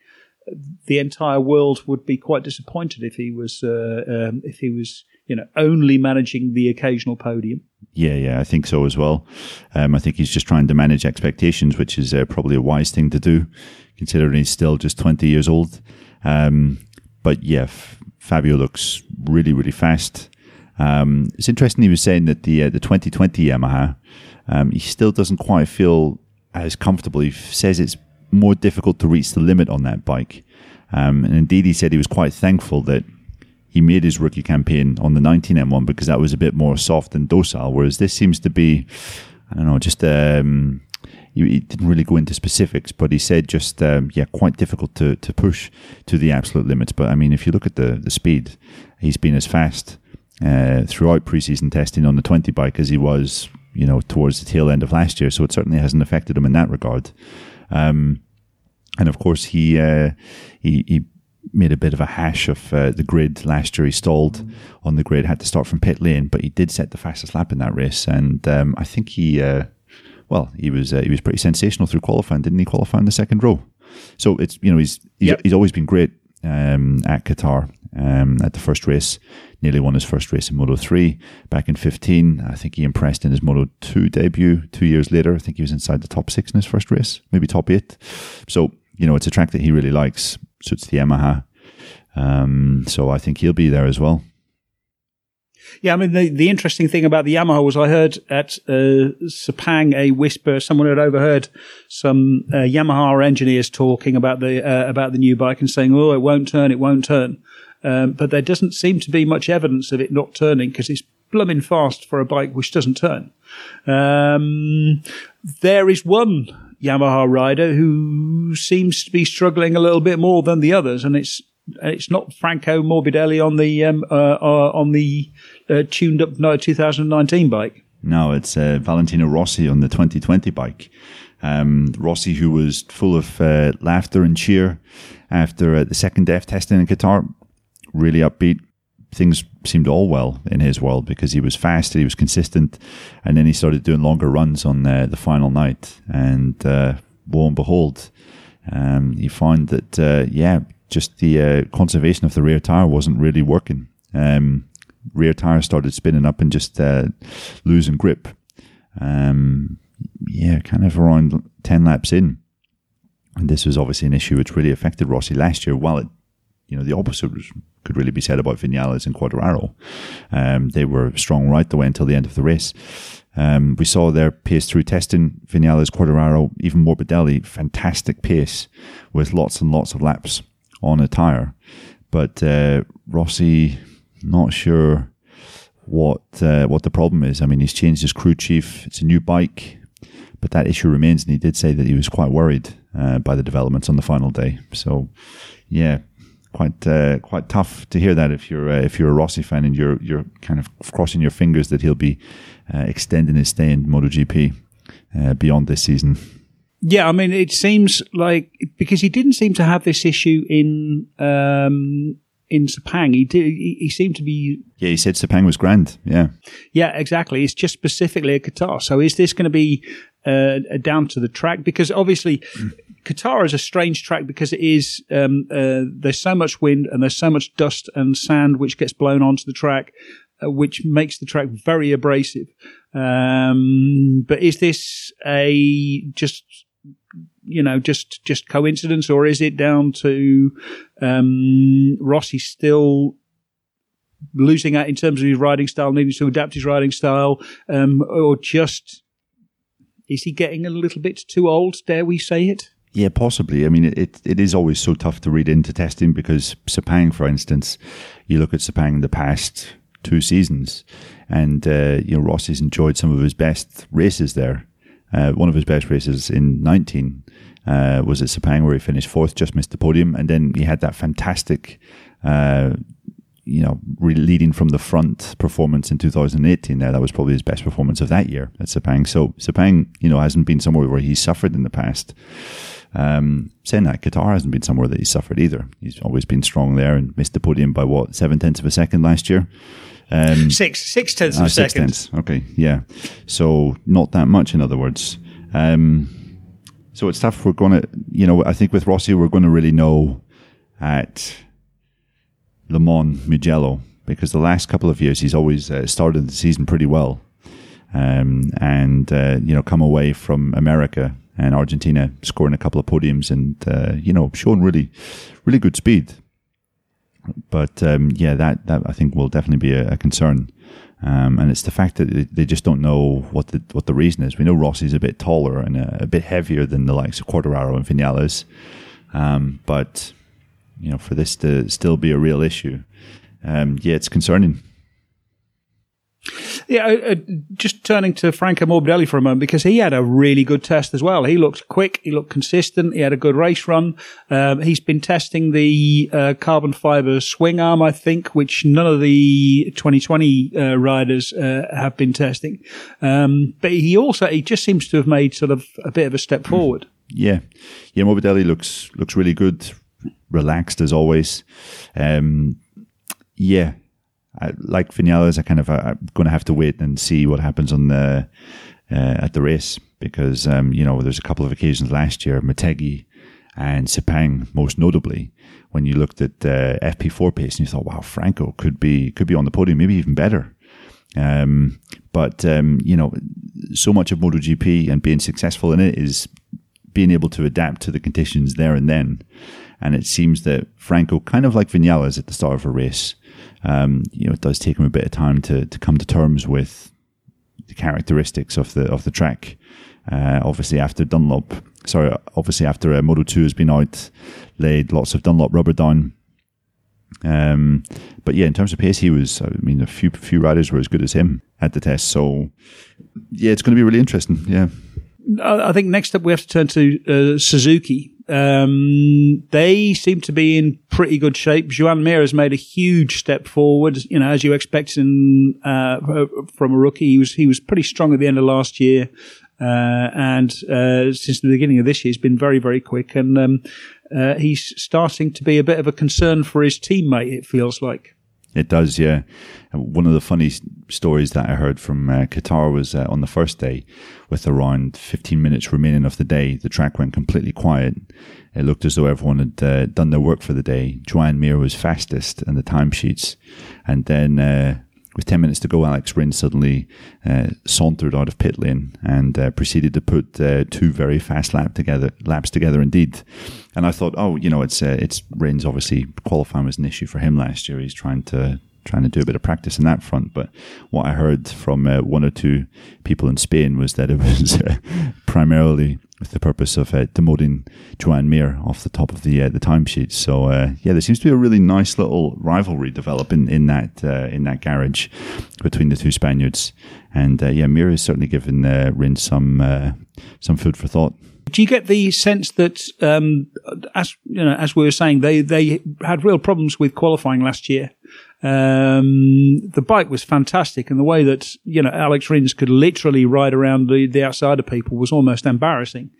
the entire world would be quite disappointed if he was uh, um, if he was you know only managing the occasional podium. Yeah, yeah, I think so as well. Um, I think he's just trying to manage expectations, which is uh, probably a wise thing to do, considering he's still just twenty years old. Um, but yeah, F- Fabio looks really, really fast. Um, it's interesting he was saying that the uh, the 2020 Yamaha, um, he still doesn't quite feel as comfortable. He says it's more difficult to reach the limit on that bike. Um, and indeed, he said he was quite thankful that he made his rookie campaign on the 19M1 because that was a bit more soft and docile, whereas this seems to be, I don't know, just. Um, he, didn't really go into specifics, but he said just um, yeah, quite difficult to, to push to the absolute limits. But I mean, if you look at the the speed, he's been as fast uh, throughout preseason testing on the 20 bike as he was, you know, towards the tail end of last year. So it certainly hasn't affected him in that regard. Um, and of course, he, uh, he, he made a bit of a hash of uh, the grid last year. He stalled on the grid, had to start from pit lane, but he did set the fastest lap in that race. And um, I think he, uh, well, he was uh, he was pretty sensational through qualifying, didn't he? Qualify in the second row. So it's you know he's he's, yep. he's always been great um, at Qatar um, at the first race. Nearly won his first race in Moto 3 back in 15. I think he impressed in his Moto 2 debut two years later. I think he was inside the top six in his first race, maybe top eight. So, you know, it's a track that he really likes, suits the Yamaha. Um, so I think he'll be there as well. Yeah, I mean, the, the interesting thing about the Yamaha was I heard at uh, Sepang a whisper. Someone had overheard some uh, Yamaha engineers talking about the uh, about the new bike and saying, "Oh, it won't turn, it won't turn." Um, but there doesn't seem to be much evidence of it not turning because it's blooming fast for a bike which doesn't turn. Um, there is one Yamaha rider who seems to be struggling a little bit more than the others, and it's it's not Franco Morbidelli on the um, uh, uh, on the uh, tuned up 2019 bike. No, it's uh, Valentino Rossi on the 2020 bike. Um, Rossi, who was full of uh, laughter and cheer after uh, the second DEF testing in Qatar, really upbeat. Things seemed all well in his world because he was fast, he was consistent, and then he started doing longer runs on the final night. And lo and behold, um, he found that yeah, just the uh, conservation of the rear tire wasn't really working. Um, rear tire started spinning up and just uh, losing grip. Um, yeah, kind of around 10 laps in. And this was obviously an issue which really affected Rossi last year. While it, you know, the opposite could really be said about Vinales and Quartararo. Um, they were strong right the way until the end of the race. Um, we saw their pace through testing. Vinales, Quartararo, even Morbidelli, fantastic pace with lots and lots of laps on a tire. But uh, Rossi, not sure what uh, what the problem is. I mean, he's changed his crew chief. It's a new bike, but that issue remains. And he did say that he was quite worried uh, by the developments on the final day. So, yeah, quite uh, quite tough to hear that if you're uh, if you're a Rossi fan and you're you're kind of crossing your fingers that he'll be uh, extending his stay in MotoGP uh, beyond this season. Yeah, I mean, it seems like because he didn't seem to have this issue in um, in Sepang. He did. He, he, seemed to be. Yeah, he said Sepang was grand. Yeah. Yeah, exactly. It's just specifically a Qatar. So is this going to be uh, down to the track? Because obviously, Qatar is a strange track because it is. Um, uh, there's so much wind and there's so much dust and sand which gets blown onto the track. uh, which makes the track very abrasive. Um, but is this a just you know just just coincidence, or is it down to um, Rossi still losing out in terms of his riding style, needing to adapt his riding style, um, or just is he getting a little bit too old? Dare we say it? Yeah, possibly. I mean, it, it is always so tough to read into testing because Sepang, for instance, you look at Sepang in the past two seasons, and uh, you know Rossi's enjoyed some of his best races there. Uh, one of his best races in 19 uh, was at Sepang, where he finished fourth, just missed the podium, and then he had that fantastic uh, you know, really leading from the front performance in 2018 there. That was probably his best performance of that year at Sepang. So Sepang, you know, hasn't been somewhere where he's suffered in the past. Um, saying that, Qatar hasn't been somewhere that he's suffered either. He's always been strong there and missed the podium by what, seven tenths of a second last year? Um, six, six tenths of a ah, second. Tenths. Okay, yeah. So not that much, in other words. Um, so it's tough. We're going to, you know, I think with Rossi, we're going to really know at Le Mans Mugello because the last couple of years he's always uh, started the season pretty well. Um, and, uh, you know, come away from America and Argentina scoring a couple of podiums and, uh, you know, showing really, really good speed. But, um, yeah, that, that I think will definitely be a, a concern. Um, and it's the fact that they just don't know what the what the reason is. We know Rossi's a bit taller and a, a bit heavier than the likes of Quartararo and Vinales, um, but you know, for this to still be a real issue, um, yeah, it's concerning. Yeah, uh, uh, just turning to Franco Morbidelli for a moment because he had a really good test as well. He looked quick, he looked consistent, he had a good race run. Um, he's been testing the uh, carbon fiber swing arm, I think, which none of the 2020 uh, riders uh, have been testing. Um, but he also he just seems to have made sort of a bit of a step forward. Yeah, yeah, Morbidelli looks looks really good relaxed as always. Um, yeah, I, like Vinales, I kind of uh, I'm going to have to wait and see what happens on the uh, at the race because um, you know there's a couple of occasions last year, Motegi and Sepang most notably, when you looked at uh, FP4 pace and you thought, wow, Franco could be could be on the podium, maybe even better. Um, but um, you know, so much of MotoGP and being successful in it is being able to adapt to the conditions there and then. And it seems that Franco, kind of like Vinales at the start of a race, um, you know, it does take him a bit of time to, to come to terms with the characteristics of the of the track. Uh, obviously, after Dunlop, sorry, obviously after uh, Moto Two has been out, laid lots of Dunlop rubber down. Um, but yeah, in terms of pace, he was. I mean, a few few riders were as good as him at the test. So yeah, it's going to be really interesting. Yeah. I think next up we have to turn to uh, Suzuki um, they seem to be in pretty good shape. Joan Mir has made a huge step forward. You know, as you expect in, uh, from a rookie, he was he was pretty strong at the end of last year, uh, and uh, since the beginning of this year, he's been very very quick, and um, uh, he's starting to be a bit of a concern for his teammate. It feels like. It does, yeah. One of the funny stories that I heard from uh, Qatar was uh, on the first day, with around 15 minutes remaining of the day, the track went completely quiet. It looked as though everyone had uh, done their work for the day. Joan Mir was fastest in the timesheets. And then uh, with 10 minutes to go, Alex Rins suddenly uh, sauntered out of pit lane and uh, proceeded to put uh, two very fast lap together, laps together indeed. And I thought, oh, you know, it's uh, it's Rins obviously qualifying was an issue for him last year. He's trying to trying to do a bit of practice in that front. But what I heard from uh, one or two people in Spain was that it was uh, primarily with the purpose of uh, demoting Joan Mir off the top of the uh, the timesheet. So uh, yeah, there seems to be a really nice little rivalry developing in that uh, in that garage between the two Spaniards. And yeah, Mir has certainly given uh, Rins some some food for thought. Do you get the sense that, um, as you know, as we were saying, they they had real problems with qualifying last year, um, the bike was fantastic, and the way that you know Alex Rins could literally ride around the, the outside of people was almost embarrassing.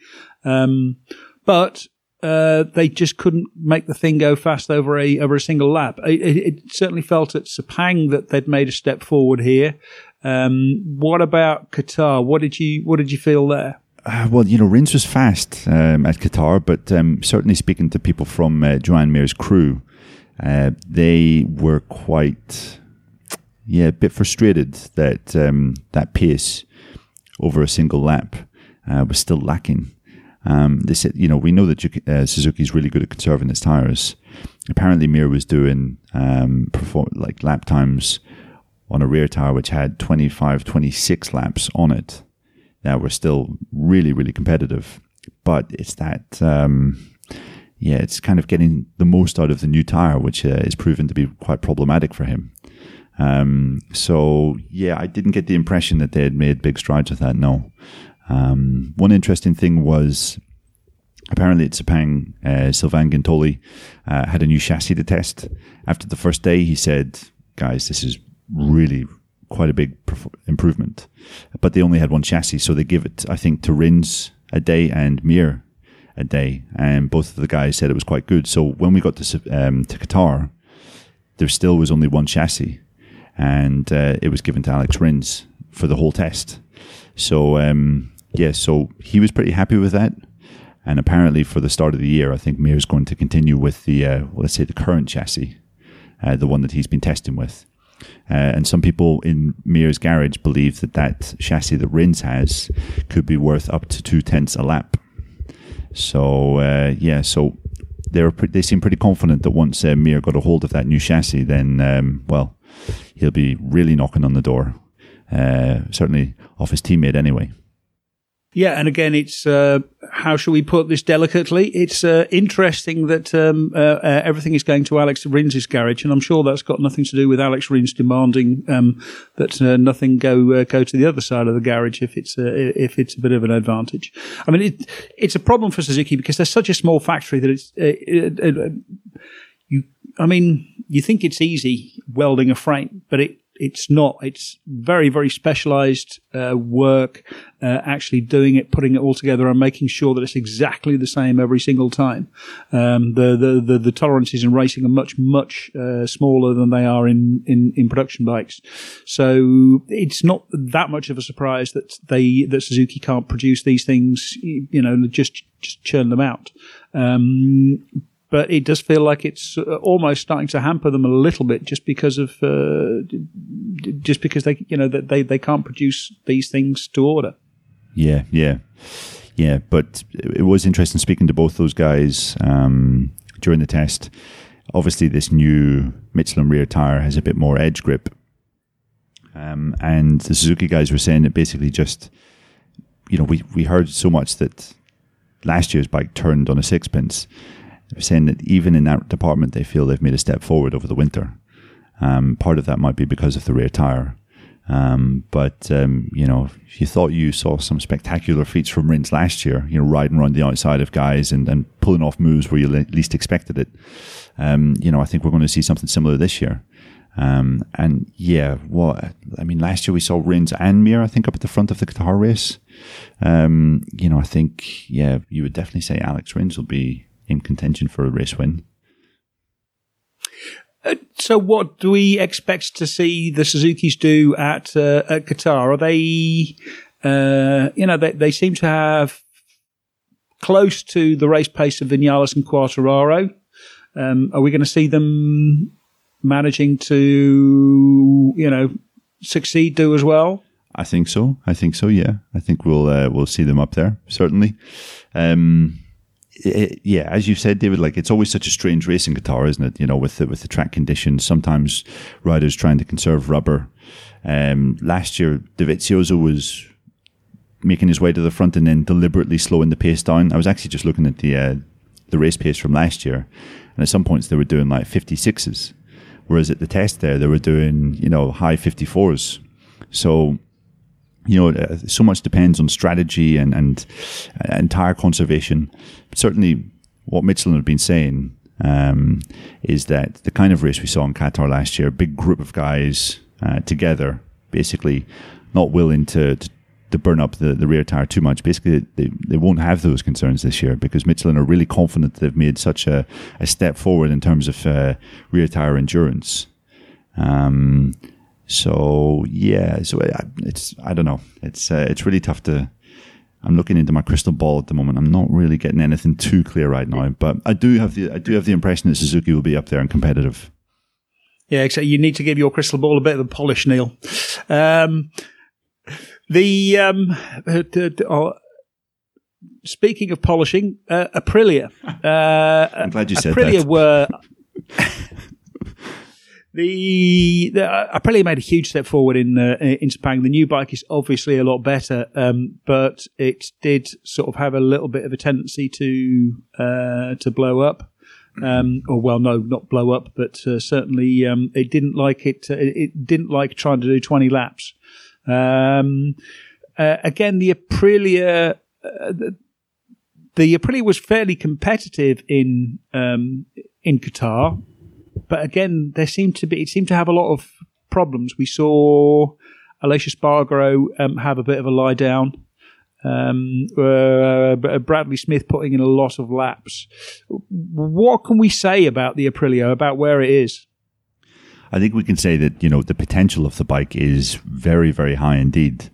Um, but uh, they just couldn't make the thing go fast over a over a single lap. It, it, it certainly felt at Sepang that they'd made a step forward here. Um, what about Qatar? What did you what did you feel there? Uh, well, you know, Rins was fast um, at Qatar, but um, certainly speaking to people from uh, Joan Mir's crew, uh, they were quite yeah, a bit frustrated that um, that pace over a single lap uh, was still lacking. Um, they said, you know, we know that uh, Suzuki is really good at conserving its tires. Apparently, Mir was doing um, perform- like lap times on a rear tire which had 25, 26 laps on it. That were still really, really competitive. But it's that, um, yeah, it's kind of getting the most out of the new tire, which uh, is proven to be quite problematic for him. Um, so yeah, I didn't get the impression that they had made big strides with that. No. Um, one interesting thing was apparently at Sepang, uh, Sylvain Guintoli uh, had a new chassis to test. After the first day, he said, "Guys, this is really quite a big improvement." But they only had one chassis, so they give it, I think, to Rins a day and Mir a day, and both of the guys said it was quite good. So when we got to um, to Qatar, there still was only one chassis and uh, it was given to Alex Rins for the whole test. So um, yeah, so he was pretty happy with that. And apparently, for the start of the year, I think Mir is going to continue with the uh, let's say the current chassis, uh, the one that he's been testing with. Uh, and some people in Mir's garage believe that that chassis that Rins has could be worth up to two tenths a lap. So uh, yeah, so they were pre- they seem pretty confident that once uh, Mir got a hold of that new chassis, then um, well, he'll be really knocking on the door. Uh, certainly off his teammate anyway. Yeah, and again, it's uh, how shall we put this delicately? It's uh, interesting that um, uh, uh everything is going to Alex Rins' garage, and I'm sure that's got nothing to do with Alex Rins demanding um, that uh, nothing go uh, go to the other side of the garage if it's if it's a bit of an advantage. I mean, it, it's a problem for Suzuki because they're such a small factory that it's it, you. I mean, you think it's easy welding a frame, but it it's not. It's very, very specialized uh, work, uh, actually doing it, putting it all together and making sure that it's exactly the same every single time. Um, the, the, the, the, tolerances in racing are much, much uh, smaller than they are in, in, in production bikes. So it's not that much of a surprise that they, that Suzuki can't produce these things, you know, just, just churn them out. Um, but it does feel like it's uh, almost starting to hamper them a little bit just because of uh, just because they you know that they, they can't produce these things to order. Yeah, yeah, yeah. But it was interesting speaking to both those guys um, during the test. Obviously, this new Michelin rear tire has a bit more edge grip, um, and the Suzuki guys were saying that basically just you know we we heard so much that last year's bike turned on a sixpence saying that even in that department, they feel they've made a step forward over the winter. Um, part of that might be because of the rear tire. Um, but um, you know, if you thought you saw some spectacular feats from Rins last year, you know, riding around the outside of guys and, and pulling off moves where you le- least expected it, um, you know, I think we're going to see something similar this year. Um, and yeah, what I mean, last year we saw Rins and Mir, I think, up at the front of the Qatar race. Um, you know, I think yeah, you would definitely say Alex Rins will be in contention for a race win. Uh, so, what do we expect to see the Suzuki's do at uh, at Qatar? Are they, uh, you know, they, they seem to have close to the race pace of Vinales and Quartararo. Um, are we going to see them managing to, you know, succeed, do as well? I think so. I think so. Yeah, I think we'll uh, we'll see them up there certainly. Um, it, yeah, as you said, David, like it's always such a strange race in Qatar, isn't it? You know, with the, with the track conditions, sometimes riders trying to conserve rubber. Um, last year, Dovizioso was making his way to the front and then deliberately slowing the pace down. I was actually just looking at the uh, the race pace from last year, and at some points they were doing like 56s, whereas at the test there they were doing you know high 54s. So you know, uh, so much depends on strategy and, and, and tire conservation. Certainly, what Michelin have been saying um, is that the kind of race we saw in Qatar last year, a big group of guys uh, together, basically not willing to, to, to burn up the, the rear tire too much. Basically, they, they won't have those concerns this year because Michelin are really confident they've made such a, a step forward in terms of uh, rear tire endurance. Um, so yeah, so it's I don't know. It's uh, it's really tough to. I'm looking into my crystal ball at the moment. I'm not really getting anything too clear right now, but I do have the I do have the impression that Suzuki will be up there and competitive. Yeah, except you need to give your crystal ball a bit of a polish, Neil. Um, the um, uh, uh, speaking of polishing, uh, Aprilia. Uh, I'm glad you said Aprilia that. were. The, the Aprilia made a huge step forward in uh, in Sepang. The new bike is obviously a lot better, um, but it did sort of have a little bit of a tendency to uh, to blow up. Um, or well, no, not blow up, but uh, certainly um, it didn't like it. Uh, it didn't like trying to do twenty laps. Um, uh, again, the Aprilia, uh, the, the Aprilia was fairly competitive in um, in Qatar, but again, there seemed to be it seemed to have a lot of problems. We saw Aleix Espargaro um, have a bit of a lie down. Um, uh, Bradley Smith putting in a lot of laps. What can we say about the Aprilia, about where it is? I think we can say that you know the potential of the bike is very, very high indeed.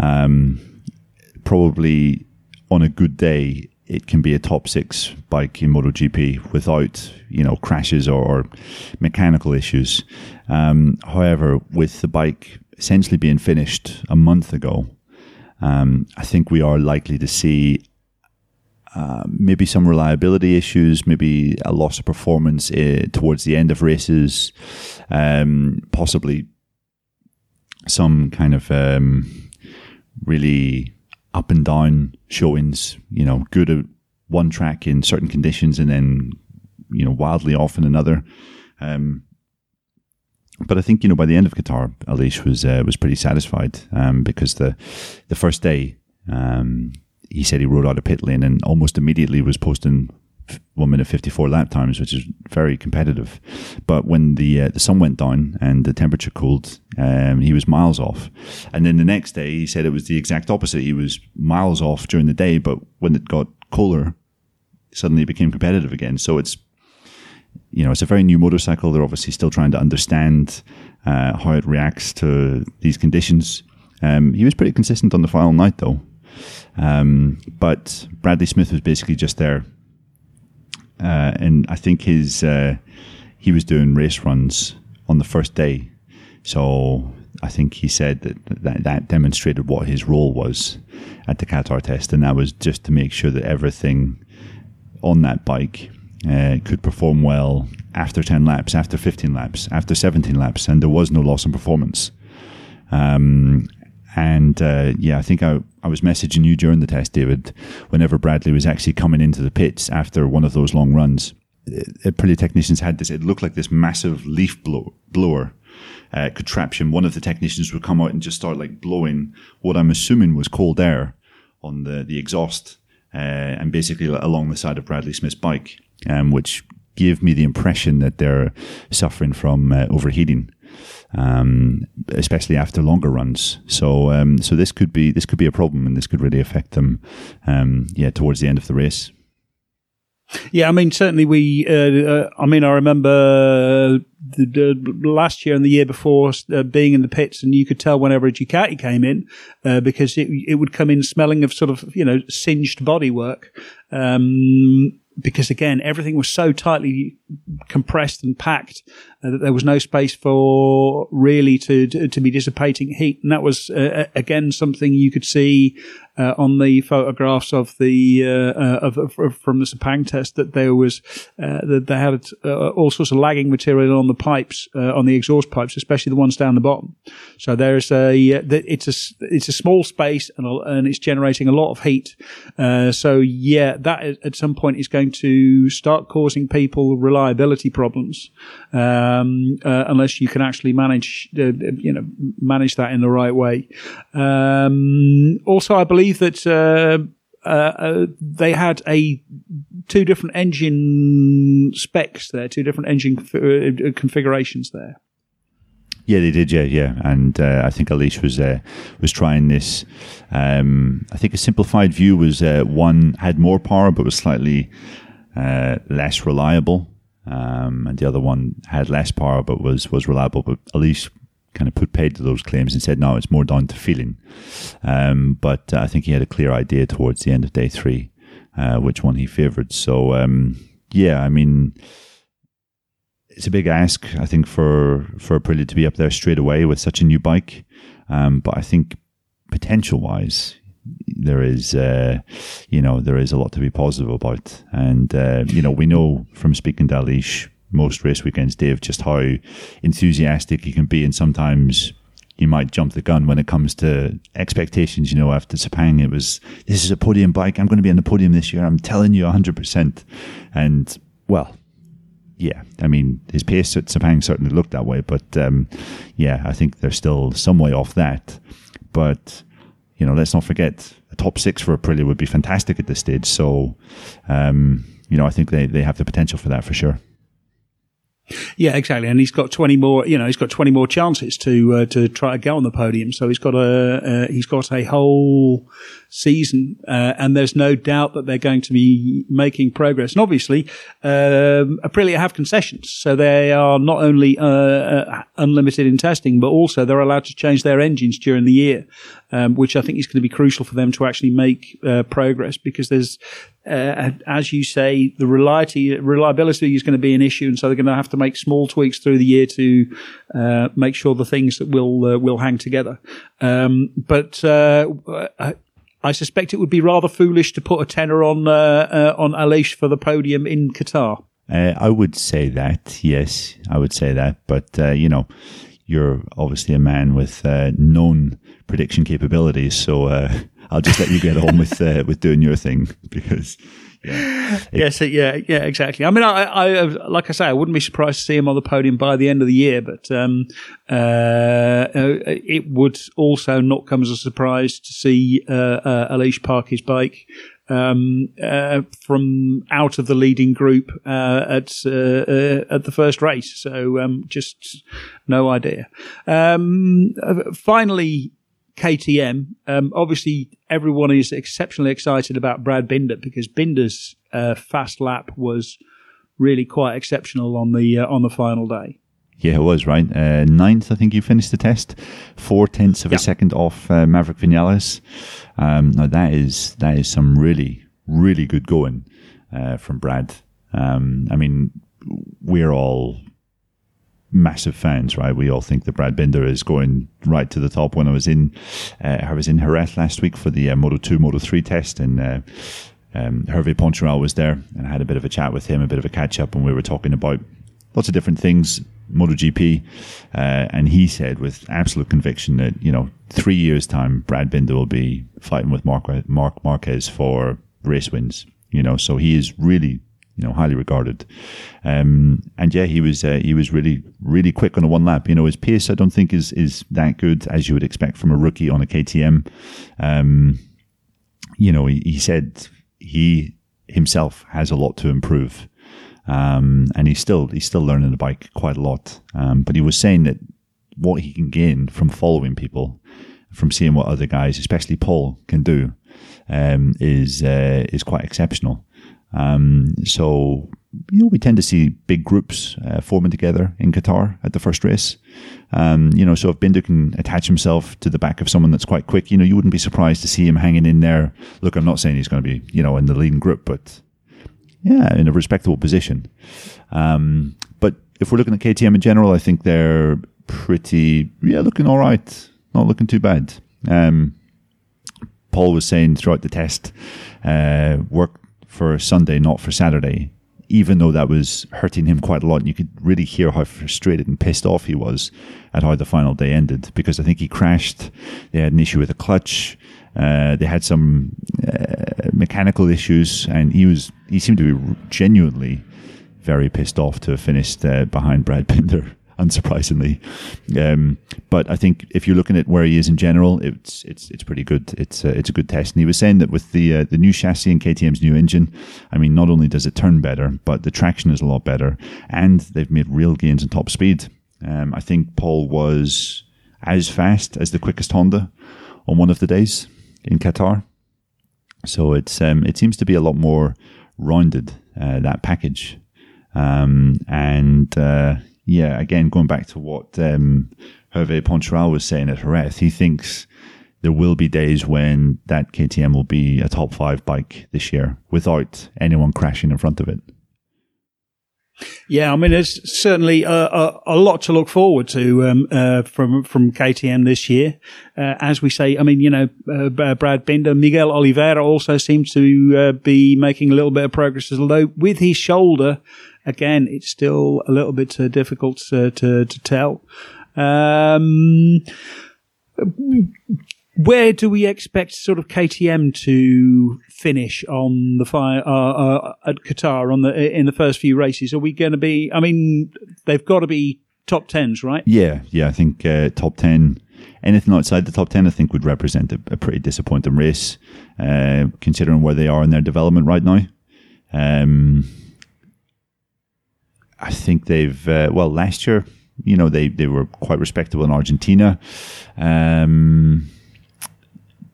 Um, probably on a good day, it can be a top six bike in MotoGP without you know crashes or, or mechanical issues. Um, however, with the bike essentially being finished a month ago, um, I think we are likely to see uh, maybe some reliability issues, maybe a loss of performance uh, towards the end of races, um, possibly some kind of um, really up and down showings. You know, good at one track in certain conditions, and then you know wildly off in another. Um, but I think you know by the end of Qatar, Aleix was uh, was pretty satisfied um, because the the first day um, he said he rode out of pit lane and almost immediately was posting one minute fifty four lap times, which is very competitive. But when the uh, the sun went down and the temperature cooled, um, he was miles off. And then the next day, he said it was the exact opposite. He was miles off during the day, but when it got cooler, suddenly it became competitive again. So it's you know, it's a very new motorcycle. They're obviously still trying to understand uh, how it reacts to these conditions. Um, he was pretty consistent on the final night, though. Um, but Bradley Smith was basically just there, uh, and I think his uh, he was doing race runs on the first day, so I think he said that, that that demonstrated what his role was at the Qatar test, and that was just to make sure that everything on that bike uh, could perform well after 10 laps, after 15 laps, after 17 laps, and there was no loss in performance. Um, and uh, yeah, I think I, I was messaging you during the test, David, whenever Bradley was actually coming into the pits after one of those long runs. Uh, Aprilia technicians had this, it looked like this massive leaf blow, blower uh, contraption. One of the technicians would come out and just start like blowing what I'm assuming was cold air on the, the exhaust uh, and basically along the side of Bradley Smith's bike, um, which gave me the impression that they're suffering from uh, overheating um, especially after longer runs. So, um, so this could be this could be a problem, and this could really affect them. Um, yeah, towards the end of the race. Yeah, I mean, certainly we. Uh, uh, I mean, I remember the, the, last year and the year before uh, being in the pits, and you could tell whenever a Ducati came in uh, because it it would come in smelling of sort of you know singed bodywork. Um, because again, everything was so tightly compressed and packed uh, that there was no space for really to, to, be dissipating heat. And that was uh, again something you could see uh, on the photographs of the uh, uh, of, of, from the Sepang test that there was uh, that they had all sorts of lagging material on the pipes on the exhaust pipes, especially the ones down the bottom. So there's a it's a it's a small space and and it's generating a lot of heat. so yeah, that at some point is going to start causing people reliability problems um, unless you can actually manage you know manage that in the right way. Um, also, I believe that uh, uh, uh, they had a two different engine specs there, two different engine uh, configurations there. Yeah, they did. Yeah, yeah, and uh, I think Aleix was uh, was trying this. Um, I think a simplified view was uh, one had more power but was slightly less reliable, um, and the other one had less power but was was reliable. But Aleix kind of put paid to those claims and said, no, it's more down to feeling. Um, but uh, I think he had a clear idea towards the end of day three, uh, which one he favoured. So, um, yeah, I mean, it's a big ask, I think, for for Aprilia to be up there straight away with such a new bike. Um, but I think potential wise, there is, uh, you know, there is a lot to be positive about. And, uh, you know, we know from speaking to Aleix most race weekends, Dave, just how enthusiastic he can be. And sometimes you might jump the gun when it comes to expectations. You know, after Sepang, it was, this is a podium bike. I'm going to be on the podium this year. I'm telling you 100%. And, well, yeah, I mean, his pace at Sepang certainly looked that way, but um, yeah, I think they're still some way off that. But you know, let's not forget a top six for Aprilia would be fantastic at this stage. So, um, you know, I think they, they have the potential for that for sure. Yeah, exactly. And he's got 20 more, you know, he's got 20 more chances to, uh, to try to get on the podium. So he's got a, uh, he's got a whole season. Uh, and there's no doubt that they're going to be making progress. And obviously, um, Aprilia have concessions. So they are not only, uh, uh, unlimited in testing, but also they're allowed to change their engines during the year. Um, which I think is going to be crucial for them to actually make uh, progress because there's uh, as you say, the reliability, reliability is going to be an issue, and so they're going to have to make small tweaks through the year to uh, make sure the things that will uh, will hang together. Um, but uh, I suspect it would be rather foolish to put a tenner on uh, uh, on Aleix for the podium in Qatar. I would say that, yes, I would say that, but you know, you're obviously a man with known prediction capabilities, so I'll just let you get on with uh, with doing your thing because. Yeah. yes, yeah, yeah, exactly. I mean, I, I, like I say, I wouldn't be surprised to see him on the podium by the end of the year, but um, uh, uh, it would also not come as a surprise to see uh, uh, Aleix park his bike um, uh, from out of the leading group uh, at uh, uh at the first race. So um, just no idea. Um, finally, KTM. Um, obviously, everyone is exceptionally excited about Brad Binder because Binder's uh, fast lap was really quite exceptional on the uh, on the final day. Yeah, it was right. Uh, ninth, I think you finished the test, four tenths of a second off uh, Maverick Vinales. Um, now that is that is some really really good going uh, from Brad. Um, I mean, we're all massive fans, right? We all think that Brad Binder is going right to the top. When I was in, uh, I was in Jerez last week for the uh, Moto Two, Moto Three test, and uh, um, Hervé Poncharal was there, and I had a bit of a chat with him, a bit of a catch up, and we were talking about lots of different things, MotoGP, uh, and he said with absolute conviction that you know three years time, Brad Binder will be fighting with Mark Marc Marquez for race wins. You know, so he is really you know, highly regarded. Um, and yeah, he was uh, he was really really quick on a one lap. You know, his pace I don't think is is that good as you would expect from a rookie on a KTM. Um, you know, he, he, said he himself has a lot to improve, um, and he's still he's still learning the bike quite a lot. Um, but he was saying that what he can gain from following people, from seeing what other guys, especially Paul, can do, um, is uh, is quite exceptional. Um, so, you know, we tend to see big groups uh, forming together in Qatar at the first race. Um, you know, so if Binder can attach himself to the back of someone that's quite quick, you know, you wouldn't be surprised to see him hanging in there. Look, I'm not saying he's going to be, you know, in the leading group, but yeah, in a respectable position. Um, but if we're looking at KTM in general, I think they're pretty, yeah, looking all right. Not looking too bad. Um, Paul was saying throughout the test, uh, work for Sunday, not for Saturday, even though that was hurting him quite a lot. And you could really hear how frustrated and pissed off he was at how the final day ended because I think he crashed. They had an issue with the clutch. Uh, they had some uh, mechanical issues, and he was he seemed to be genuinely very pissed off to have finished uh, behind Brad Binder unsurprisingly. Um, but I think if you're looking at where he is in general, it's it's it's pretty good. It's a, it's a good test. And he was saying that with the uh, the new chassis and KTM's new engine, I mean, not only does it turn better, but the traction is a lot better, and they've made real gains in top speed. Um, I think Paul was as fast as the quickest Honda on one of the days in Qatar. So it's um, it seems to be a lot more rounded uh, that package, um, and uh, yeah, again, going back to what um, Hervé Poncharal was saying at Jerez, he thinks there will be days when that KTM will be a top five bike this year without anyone crashing in front of it. Yeah, I mean, there's certainly a, a, a lot to look forward to um, uh, from from KTM this year. Uh, as we say, I mean, you know, uh, Brad Binder, Miguel Oliveira also seems to uh, be making a little bit of progress, although with his shoulder, again, it's still a little bit uh, difficult to, to, to tell. Um, where do we expect sort of KTM to finish on the fire uh, uh, at Qatar on the in the first few races? Are we going to be? I mean, they've got to be top tens, right? Yeah, yeah. I think uh, top ten. Anything outside the top ten, I think, would represent a, a pretty disappointing race, uh, considering where they are in their development right now. Um, I think they've uh, well last year, you know, they they were quite respectable in Argentina. Um,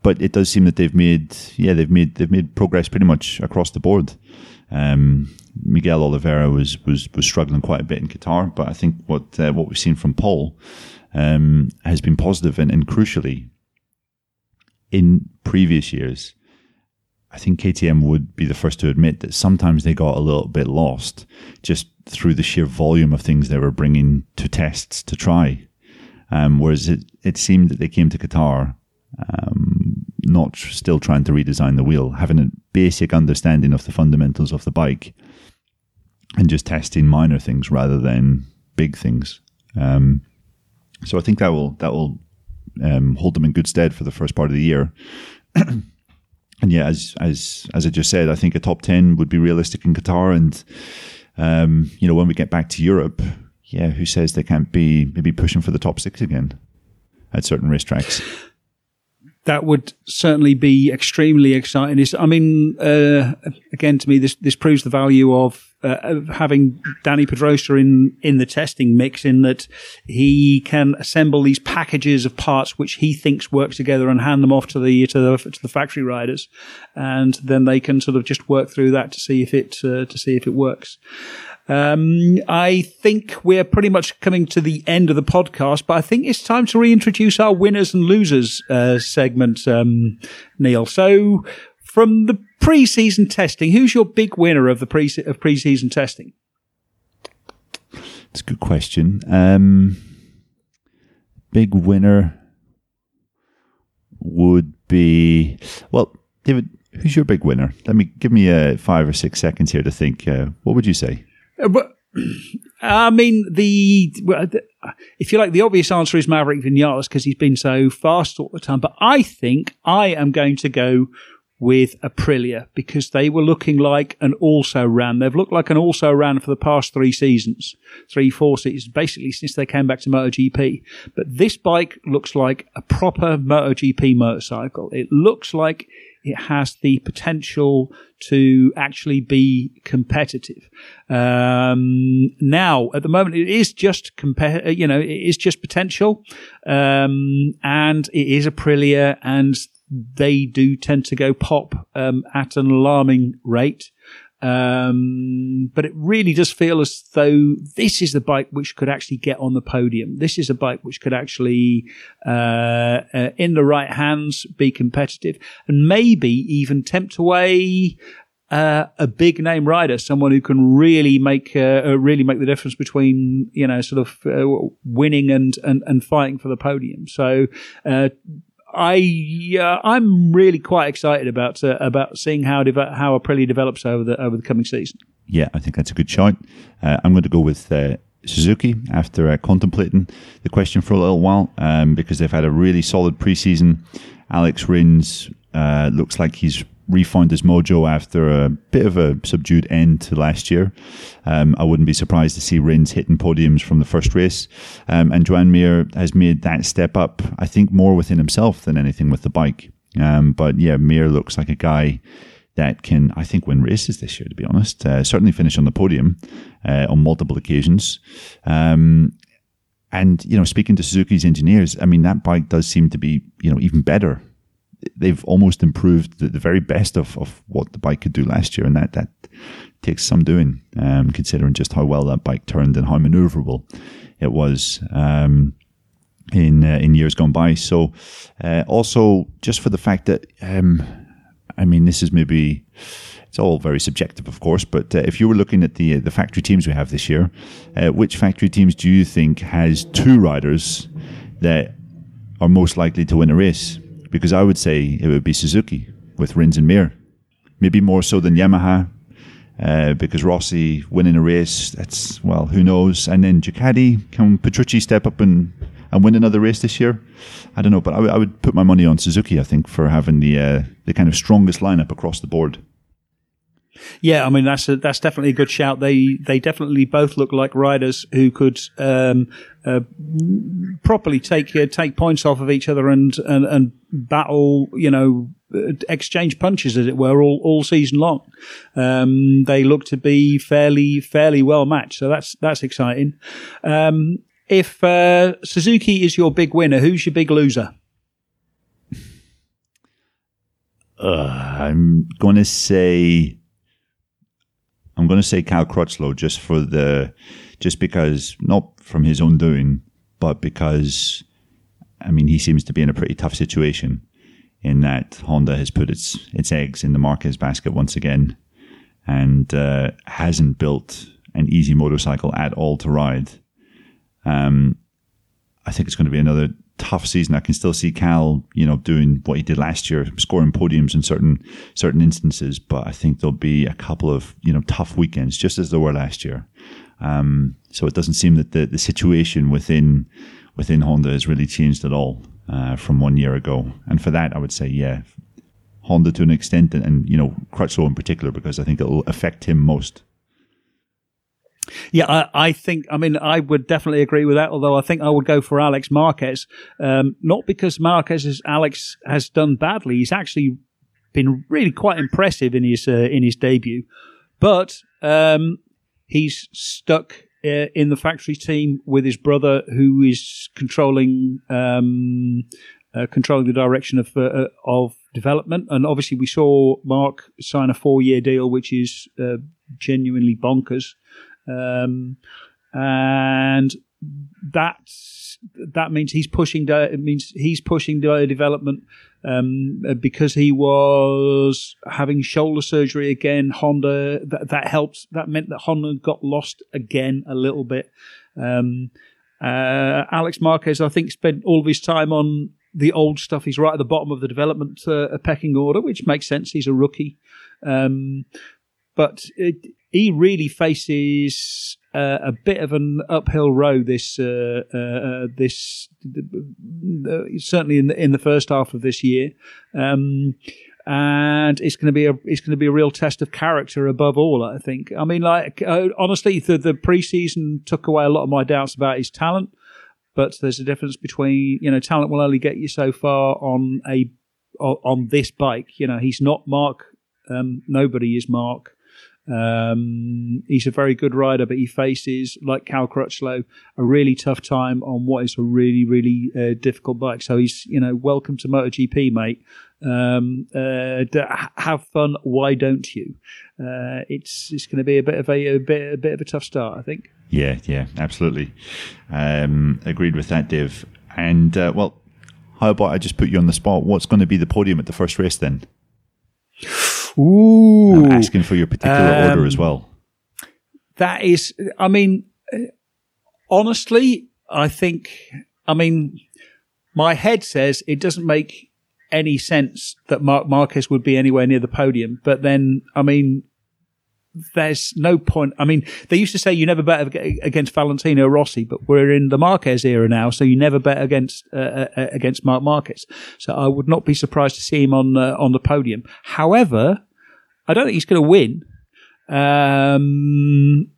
but it does seem that they've made yeah they've made they've made progress pretty much across the board. Um, Miguel Oliveira was, was was struggling quite a bit in Qatar, but I think what uh, what we've seen from Pol um, has been positive and, and crucially in previous years. I think KTM would be the first to admit that sometimes they got a little bit lost just through the sheer volume of things they were bringing to tests to try. Um, whereas it, it seemed that they came to Qatar um, not still trying to redesign the wheel, having a basic understanding of the fundamentals of the bike, and just testing minor things rather than big things. Um, so I think that will that will um, hold them in good stead for the first part of the year. and yeah, as as as I just said, I think a top ten would be realistic in Qatar, and um, you know when we get back to Europe, yeah, who says they can't be maybe pushing for the top six again at certain racetracks? that would certainly be extremely exciting. I mean, uh, again, to me, this this proves the value of, uh, of having Dani Pedrosa in in the testing mix. In that he can assemble these packages of parts which he thinks work together and hand them off to the to the to the factory riders, and then they can sort of just work through that to see if it uh, to see if it works. Um, I think we're pretty much coming to the end of the podcast, but I think it's time to reintroduce our winners and losers uh, segment, um, Neil. So, from the pre-season testing, who's your big winner of the pre of pre-season testing? It's a good question. Um, big winner would be well, David. Who's your big winner? Let me give me uh, five or six seconds here to think. Uh, what would you say? Uh, but I mean, the if you like, the obvious answer is Maverick Vinales because he's been so fast all the time. But I think I am going to go with Aprilia because they were looking like an also ran. They've looked like an also ran for the past three seasons, three, four seasons, basically since they came back to MotoGP. But this bike looks like a proper MotoGP motorcycle. It looks like it has the potential to actually be competitive. Um, now, at the moment, it is just compare, you know, it is just potential, um, and it is Aprilia, and they do tend to go pop um, at an alarming rate. Um, but it really does feel as though this is the bike which could actually get on the podium. This is a bike which could actually, uh, uh, in the right hands, be competitive and maybe even tempt away uh, a big name rider, someone who can really make uh, uh really make the difference between you know sort of uh, winning and, and and fighting for the podium. So uh, I uh, I'm really quite excited about uh, about seeing how how Aprilia develops over the over the coming season. Yeah, I think that's a good shot. Uh, I'm going to go with uh, Suzuki after uh, contemplating the question for a little while um, because they've had a really solid preseason. Alex Rins uh, looks like he's refound his mojo after a bit of a subdued end to last year. Um, I wouldn't be surprised to see Rins hitting podiums from the first race. Um, and Joan Mir has made that step up, I think, more within himself than anything with the bike. Um, but yeah, Mir looks like a guy that can, I think, win races this year, to be honest. Uh, certainly finish on the podium uh, on multiple occasions. Um, and, you know, speaking to Suzuki's engineers, I mean, that bike does seem to be, you know, even better they've almost improved the, the, very best of, of what the bike could do last year, and that that takes some doing, um, considering just how well that bike turned and how maneuverable it was um, in uh, in years gone by. So, uh, also just for the fact that. Um, I mean, this is maybe it's all very subjective, of course. But uh, if you were looking at the the factory teams we have this year, uh, which factory teams do you think has two riders that are most likely to win a race? Because I would say it would be Suzuki with Rins and Mir, maybe more so than Yamaha. Uh, because Rossi winning a race, that's well, who knows? And then Ducati, can Petrucci step up and, and win another race this year? I don't know, but I, w- I would put my money on Suzuki. I think for having the uh, the kind of strongest lineup across the board. Yeah, I mean that's a, that's definitely a good shout. They they definitely both look like riders who could um, uh, properly take uh, take points off of each other and and, and battle. You know, exchange punches as it were all, all season long. Um, they look to be fairly fairly well matched, so that's that's exciting. Um, if uh, Suzuki is your big winner, who's your big loser? Uh, I'm going to say I'm going to say Cal Crutchlow just for the just because not from his own doing, but because I mean he seems to be in a pretty tough situation in that Honda has put its its eggs in the Marquez basket once again and uh, hasn't built an easy motorcycle at all to ride. Um, I think it's going to be another tough season. I can still see Cal, you know, doing what he did last year, scoring podiums in certain certain instances. But I think there'll be a couple of you know tough weekends, just as there were last year. Um, so it doesn't seem that the, the situation within within Honda has really changed at all uh, from one year ago. And for that, I would say, yeah, Honda to an extent, and, and you know Crutchlow in particular, because I think it'll affect him most. Yeah, I, I, think, I mean, I would definitely agree with that, although I think I would go for Alex Marquez. Um, not because Marquez is, Alex has done badly. He's actually been really quite impressive in his, uh, in his debut, but, um, he's stuck uh, in the factory team with his brother who is controlling, um, uh, controlling the direction of, uh, of development. And obviously we saw Marc sign a four year deal, which is, uh, genuinely bonkers. Um, and that that means he's pushing. It means he's pushing development um, because he was having shoulder surgery again. Honda that, that helped. That meant that Honda got lost again a little bit. Um, uh, Alex Marquez, I think, spent all of his time on the old stuff. He's right at the bottom of the development uh, pecking order, which makes sense. He's a rookie. Um, but it, he really faces uh, a bit of an uphill road this uh, uh, this uh, certainly in the in the first half of this year. Um, and it's going to be a it's going to be a real test of character above all. I think. I mean, like uh, honestly, the, the preseason took away a lot of my doubts about his talent, but there's a difference between you know talent will only get you so far on a on this bike. You know, he's not Marc. Um, nobody is Marc. Um, he's a very good rider, but he faces, like Cal Crutchlow, a really tough time on what is a really, really uh, difficult bike. So he's, you know, welcome to MotoGP, mate. Um, uh, have fun. Why don't you? Uh, it's it's going to be a bit of a, a, bit a bit of a tough start, I think. Yeah, yeah, absolutely. Um, agreed with that, Dave. And uh, well, how about I just put you on the spot? What's going to be the podium at the first race then? Ooh. I'm asking for your particular um, order as well. That is, I mean, honestly, I think, I mean, my head says it doesn't make any sense that Marc Marquez would be anywhere near the podium. But then, I mean, there's no point. I mean, they used to say you never bet against Valentino Rossi, but we're in the Marquez era now, so you never bet against uh, uh, uh, against Marc Marquez. So I would not be surprised to see him on uh, on the podium. However, I don't think he's going to win. Um,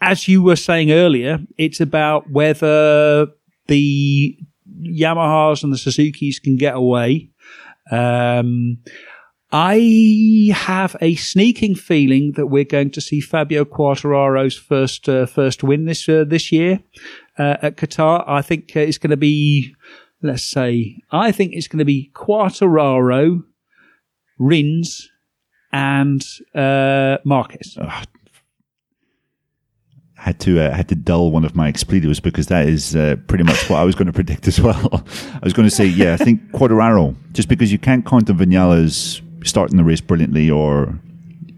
as you were saying earlier, it's about whether the Yamahas and the Suzuki's can get away. Um, I have a sneaking feeling that we're going to see Fabio Quartararo's first uh, first win this uh, this year uh, at Qatar. I think uh, it's going to be, let's say, I think it's going to be Quartararo, Rins, and uh, Marquez. Oh, had to uh, had to dull one of my expletives because that is pretty much what I was going to predict as well. I was going to say, yeah, I think Quartararo, just because you can't count on Vinales starting the race brilliantly or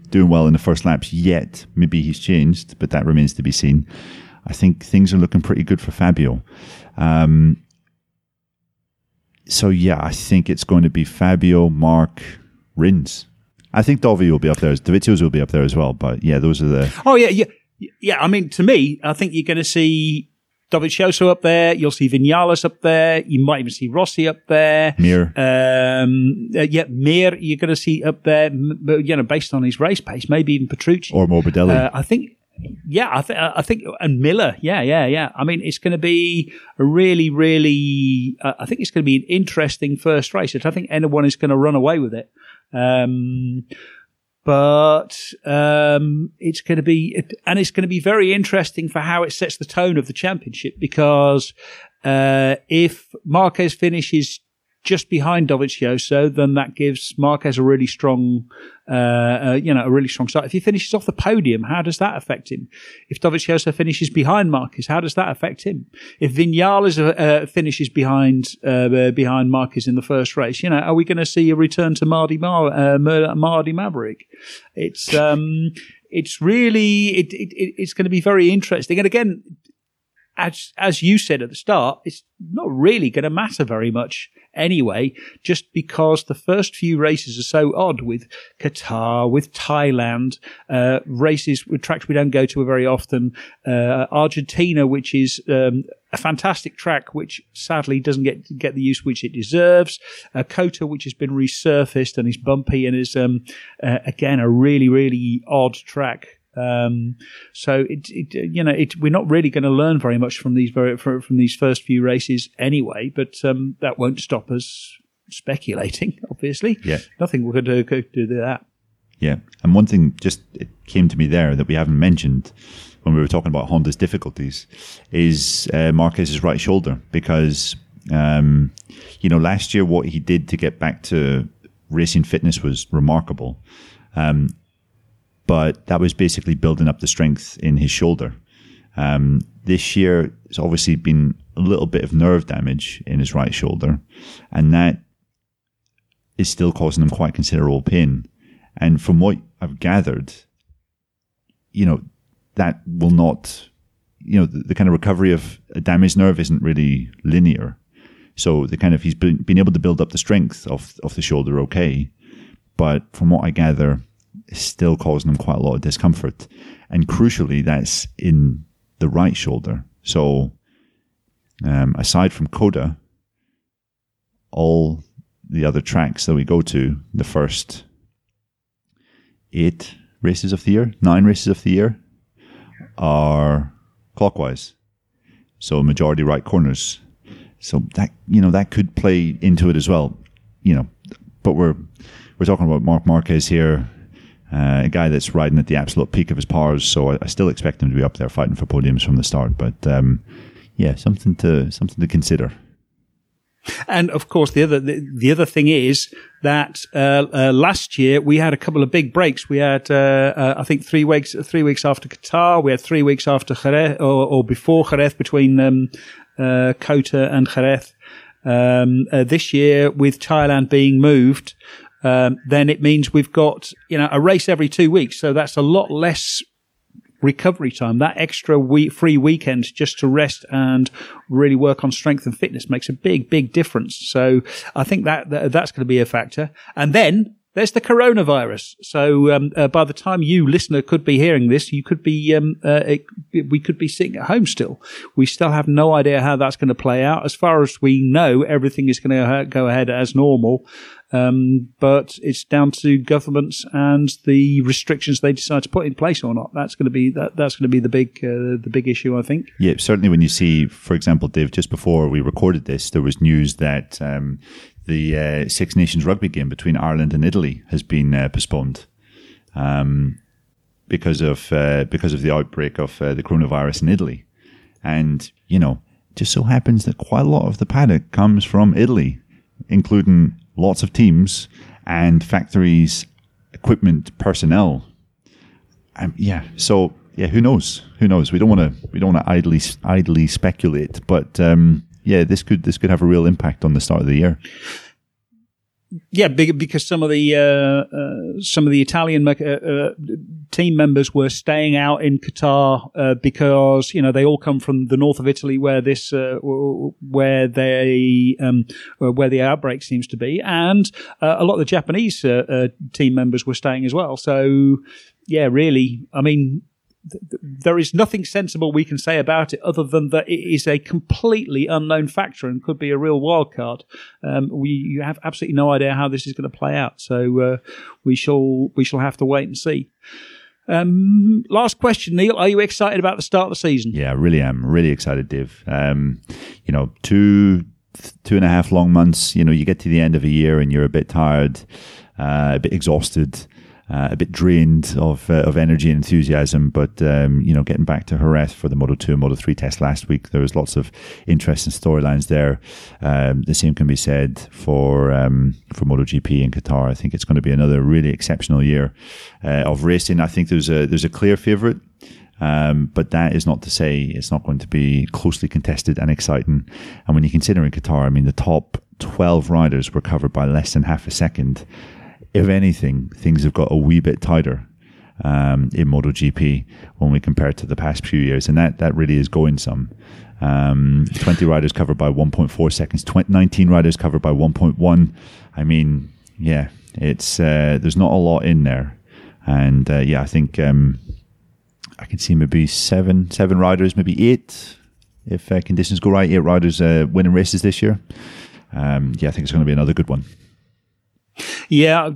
doing well in the first laps yet. Maybe he's changed, but that remains to be seen. I think things are looking pretty good for Fabio. Um, so yeah, I think it's going to be Fabio, Marc, Rins. I think Dovi will be up there. Dovizioso will be up there as well. But yeah, those are the. Oh yeah, yeah, yeah. I mean, to me, I think you're going to see Dovizioso up there. You'll see Vinales up there. You might even see Rossi up there. Mir. Um, uh, yeah, Mir. You're going to see up there. You know, based on his race pace, maybe even Petrucci or Morbidelli. Uh, I think. Yeah, I think I think and Miller. Yeah, yeah, yeah. I mean, it's going to be a really, really. Uh, I think it's going to be an interesting first race. I don't think anyone is going to run away with it. Um, but um, it's going to be, and it's going to be very interesting for how it sets the tone of the championship because uh, if Marquez finishes just behind Dovizioso, then that gives Marquez a really strong, uh, uh, you know, a really strong start. If he finishes off the podium, how does that affect him? If Dovizioso finishes behind Marquez, how does that affect him? If Vinales uh, uh finishes behind uh, behind Marquez in the first race, you know, are we going to see a return to Mardy Mar- uh, Maverick? It's um, it's really it, it, it's going to be very interesting. And again, as as you said at the start, it's not really going to matter very much anyway, just because the first few races are so odd with Qatar, with Thailand, uh, races with tracks we don't go to very often, uh, Argentina, which is um, a fantastic track, which sadly doesn't get get the use which it deserves. Uh, COTA, which has been resurfaced and is bumpy and is um, uh, again a really really odd track. Um, so it, it, you know, it, we're not really going to learn very much from these very, from these first few races anyway. But um, that won't stop us speculating. Obviously, yeah, nothing we're going to do, do that. Yeah, and one thing just it came to me there that we haven't mentioned when we were talking about Honda's difficulties is uh, Marquez's right shoulder because um, you know last year what he did to get back to racing fitness was remarkable. Um, but that was basically building up the strength in his shoulder. Um, this year, it's obviously been a little bit of nerve damage in his right shoulder, and that is still causing him quite considerable pain. And from what I've gathered, you know, that will not, you know, the, the kind of recovery of a damaged nerve isn't really linear. So the kind of he's been, been able to build up the strength of of the shoulder okay, but from what I gather, is still causing him quite a lot of discomfort. And crucially, that's in the right shoulder. So, um, aside from COTA, all the other tracks that we go to, the first eight races of the year, nine races of the year, are clockwise. So majority right corners. So that you know that could play into it as well. You know, but we're we're talking about Marc Marquez here uh, a guy that's riding at the absolute peak of his powers. So I, I, still expect him to be up there fighting for podiums from the start. But um, yeah, something to something to consider. And of course, the other the, the other thing is that uh, uh, last year we had a couple of big breaks. We had, uh, uh I think, three weeks three weeks after Qatar. We had three weeks after Jerez or, or before Jerez between um, uh, COTA and Jerez. Um, uh, this year, with Thailand being moved, um, then it means we've got you know a race every two weeks. So that's a lot less recovery time. That extra week, free weekend just to rest and really work on strength and fitness makes a big, big difference. So I think that, that that's going to be a factor. And then there's the coronavirus. So um, uh, by the time you listener could be hearing this, you could be um, uh, it, we could be sitting at home still. We still have no idea how that's going to play out. As far as we know, everything is going to go ahead as normal. Um, but it's down to governments and the restrictions they decide to put in place or not. That's going to be that, that's going to be the big uh, the big issue, I think. Yeah, certainly. When you see, for example, Dave, just before we recorded this, there was news that um, the uh, Six Nations rugby game between Ireland and Italy has been uh, postponed. Um, because of uh, because of the outbreak of uh, the coronavirus in Italy, and you know, just so happens that quite a lot of the paddock comes from Italy, including lots of teams and factories, equipment, personnel. Um, yeah, so yeah, who knows? Who knows? We don't want to we don't want to idly idly speculate, but um, yeah, this could this could have a real impact on the start of the year. Yeah, because some of the uh, uh, some of the Italian uh, uh, team members were staying out in Qatar uh, because you know they all come from the north of Italy, where this uh, where they um, where the outbreak seems to be, and a lot of the Japanese team members were staying as well. So yeah, really, I mean there is nothing sensible we can say about it other than that it is a completely unknown factor and could be a real wild card. Um, we you have absolutely no idea how this is going to play out, so uh, we shall we shall have to wait and see. Um, last question, Neil. Are you excited about the start of the season? Yeah, I really am. Really excited, Div. Um, you know, two two and a half long months. You know, you get to the end of a year and you're a bit tired, uh, a bit exhausted uh, a bit drained of uh, of energy and enthusiasm. But um, you know, getting back to Jerez for the Moto Two and Moto Three test last week, there was lots of interesting storylines there. Um, the same can be said for um, for MotoGP in Qatar. I think it's going to be another really exceptional year uh, of racing. I think there's a there's a clear favourite. Um, but that is not to say it's not going to be closely contested and exciting. And when you consider in Qatar, I mean, the top 12 riders were covered by less than half a second if anything, things have got a wee bit tighter um, in MotoGP when we compare it to the past few years, and that that really is going some. Um, 20 riders covered by 1.4 seconds, 20, 19 riders covered by 1.1. I mean, yeah, it's uh, there's not a lot in there, and uh, yeah, I think um, I can see maybe seven seven riders, maybe eight if uh, conditions go right. Eight riders uh, winning races this year. Um, yeah, I think it's going to be another good one. Yeah,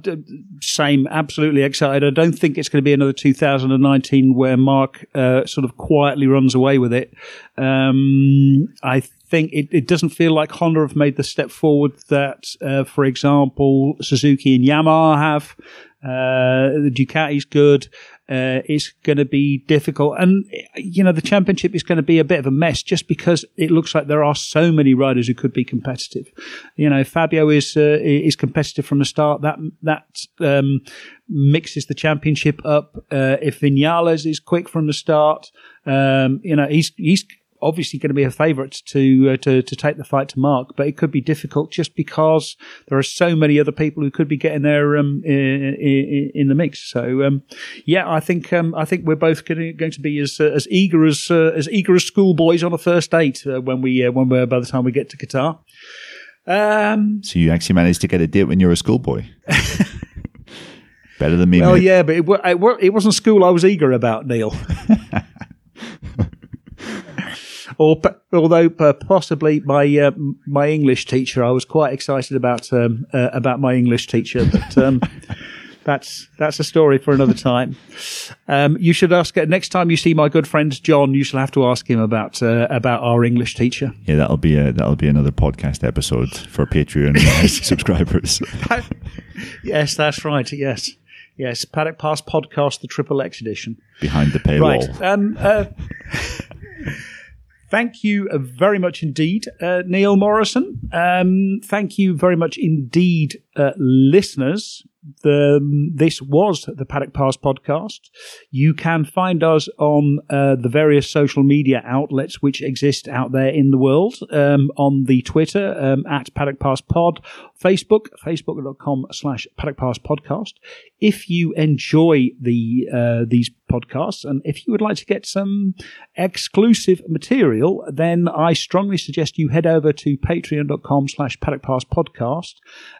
same. Absolutely excited. I don't think it's going to be another 2019 where Marc uh, sort of quietly runs away with it. Um, I think it, it, doesn't feel like Honda have made the step forward that, uh, for example, Suzuki and Yamaha have. Uh, the Ducati's good uh, is going to be difficult. And, you know, the championship is going to be a bit of a mess just because it looks like there are so many riders who could be competitive. You know, Fabio is, uh, is competitive from the start. That, that, um, mixes the championship up. Uh, if Vinales is quick from the start, um, you know, he's, he's obviously going to be a favourite to, uh, to to take the fight to Marc, but it could be difficult just because there are so many other people who could be getting there um, in, in, in, the mix. So um, yeah, I think um, I think we're both going to be as uh, as eager as uh, as eager as schoolboys on a first date uh, when we uh, when we by the time we get to Qatar. Um, so you actually managed to get a date when you were a schoolboy. Better than me. Well, mate. yeah, but it, it, it wasn't school I was eager about, Neil. or although possibly my uh, my English teacher, I was quite excited about um, uh, about my English teacher, but um, that's that's a story for another time. Um, you should ask uh, next time you see my good friend John. You shall have to ask him about uh, about our English teacher. Yeah, that'll be a, that'll be another podcast episode for Patreon subscribers. yes, that's right. Yes. Yes, Paddock Pass podcast, the Triple X edition. Behind the paywall. Right. Um, uh, Thank you very much indeed, uh, Neil Morrison. Um, thank you very much indeed, uh, listeners the, this was the Paddock Pass podcast. You can find us on uh, the various social media outlets which exist out there in the world. Um, on the Twitter um, at Paddock Pass Pod, Facebook, facebook.com slash Paddock Pass Podcast. If you enjoy the uh, these podcasts and if you would like to get some exclusive material, then I strongly suggest you head over to patreon.com slash Paddock Pass Podcast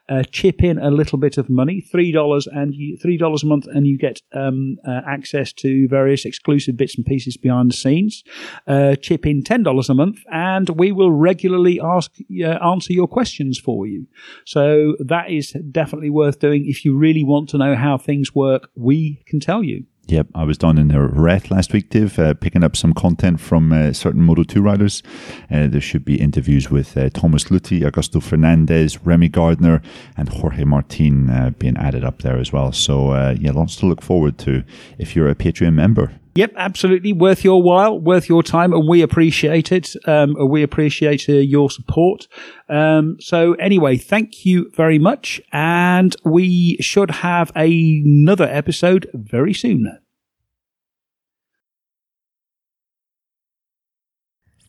uh, chip in a little bit of money, three dollars and you, three dollars a month, and you get um, uh, access to various exclusive bits and pieces behind the scenes. Uh, chip in ten dollars a month, and we will regularly ask uh, answer your questions for you. So that is definitely worth doing if you really want to know how things work. We can tell you. Yep, I was down in the Jerez last week, Dave, uh, picking up some content from uh, certain Moto 2 riders. Uh, there should be interviews with uh, Thomas Luthi, Augusto Fernandez, Remy Gardner, and Jorge Martin uh, being added up there as well. So, uh, yeah, lots to look forward to if you're a Patreon member. Yep, absolutely worth your while, worth your time, and we appreciate it. Um, we appreciate uh, your support. Um, so anyway, thank you very much, and we should have another episode very soon.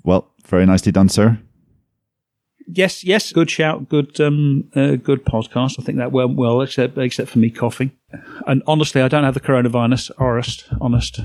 Well, very nicely done, sir. Yes, yes, good shout, good, um, uh, good podcast. I think that went well, except except for me coughing. And honestly, I don't have the coronavirus. Honest, honest.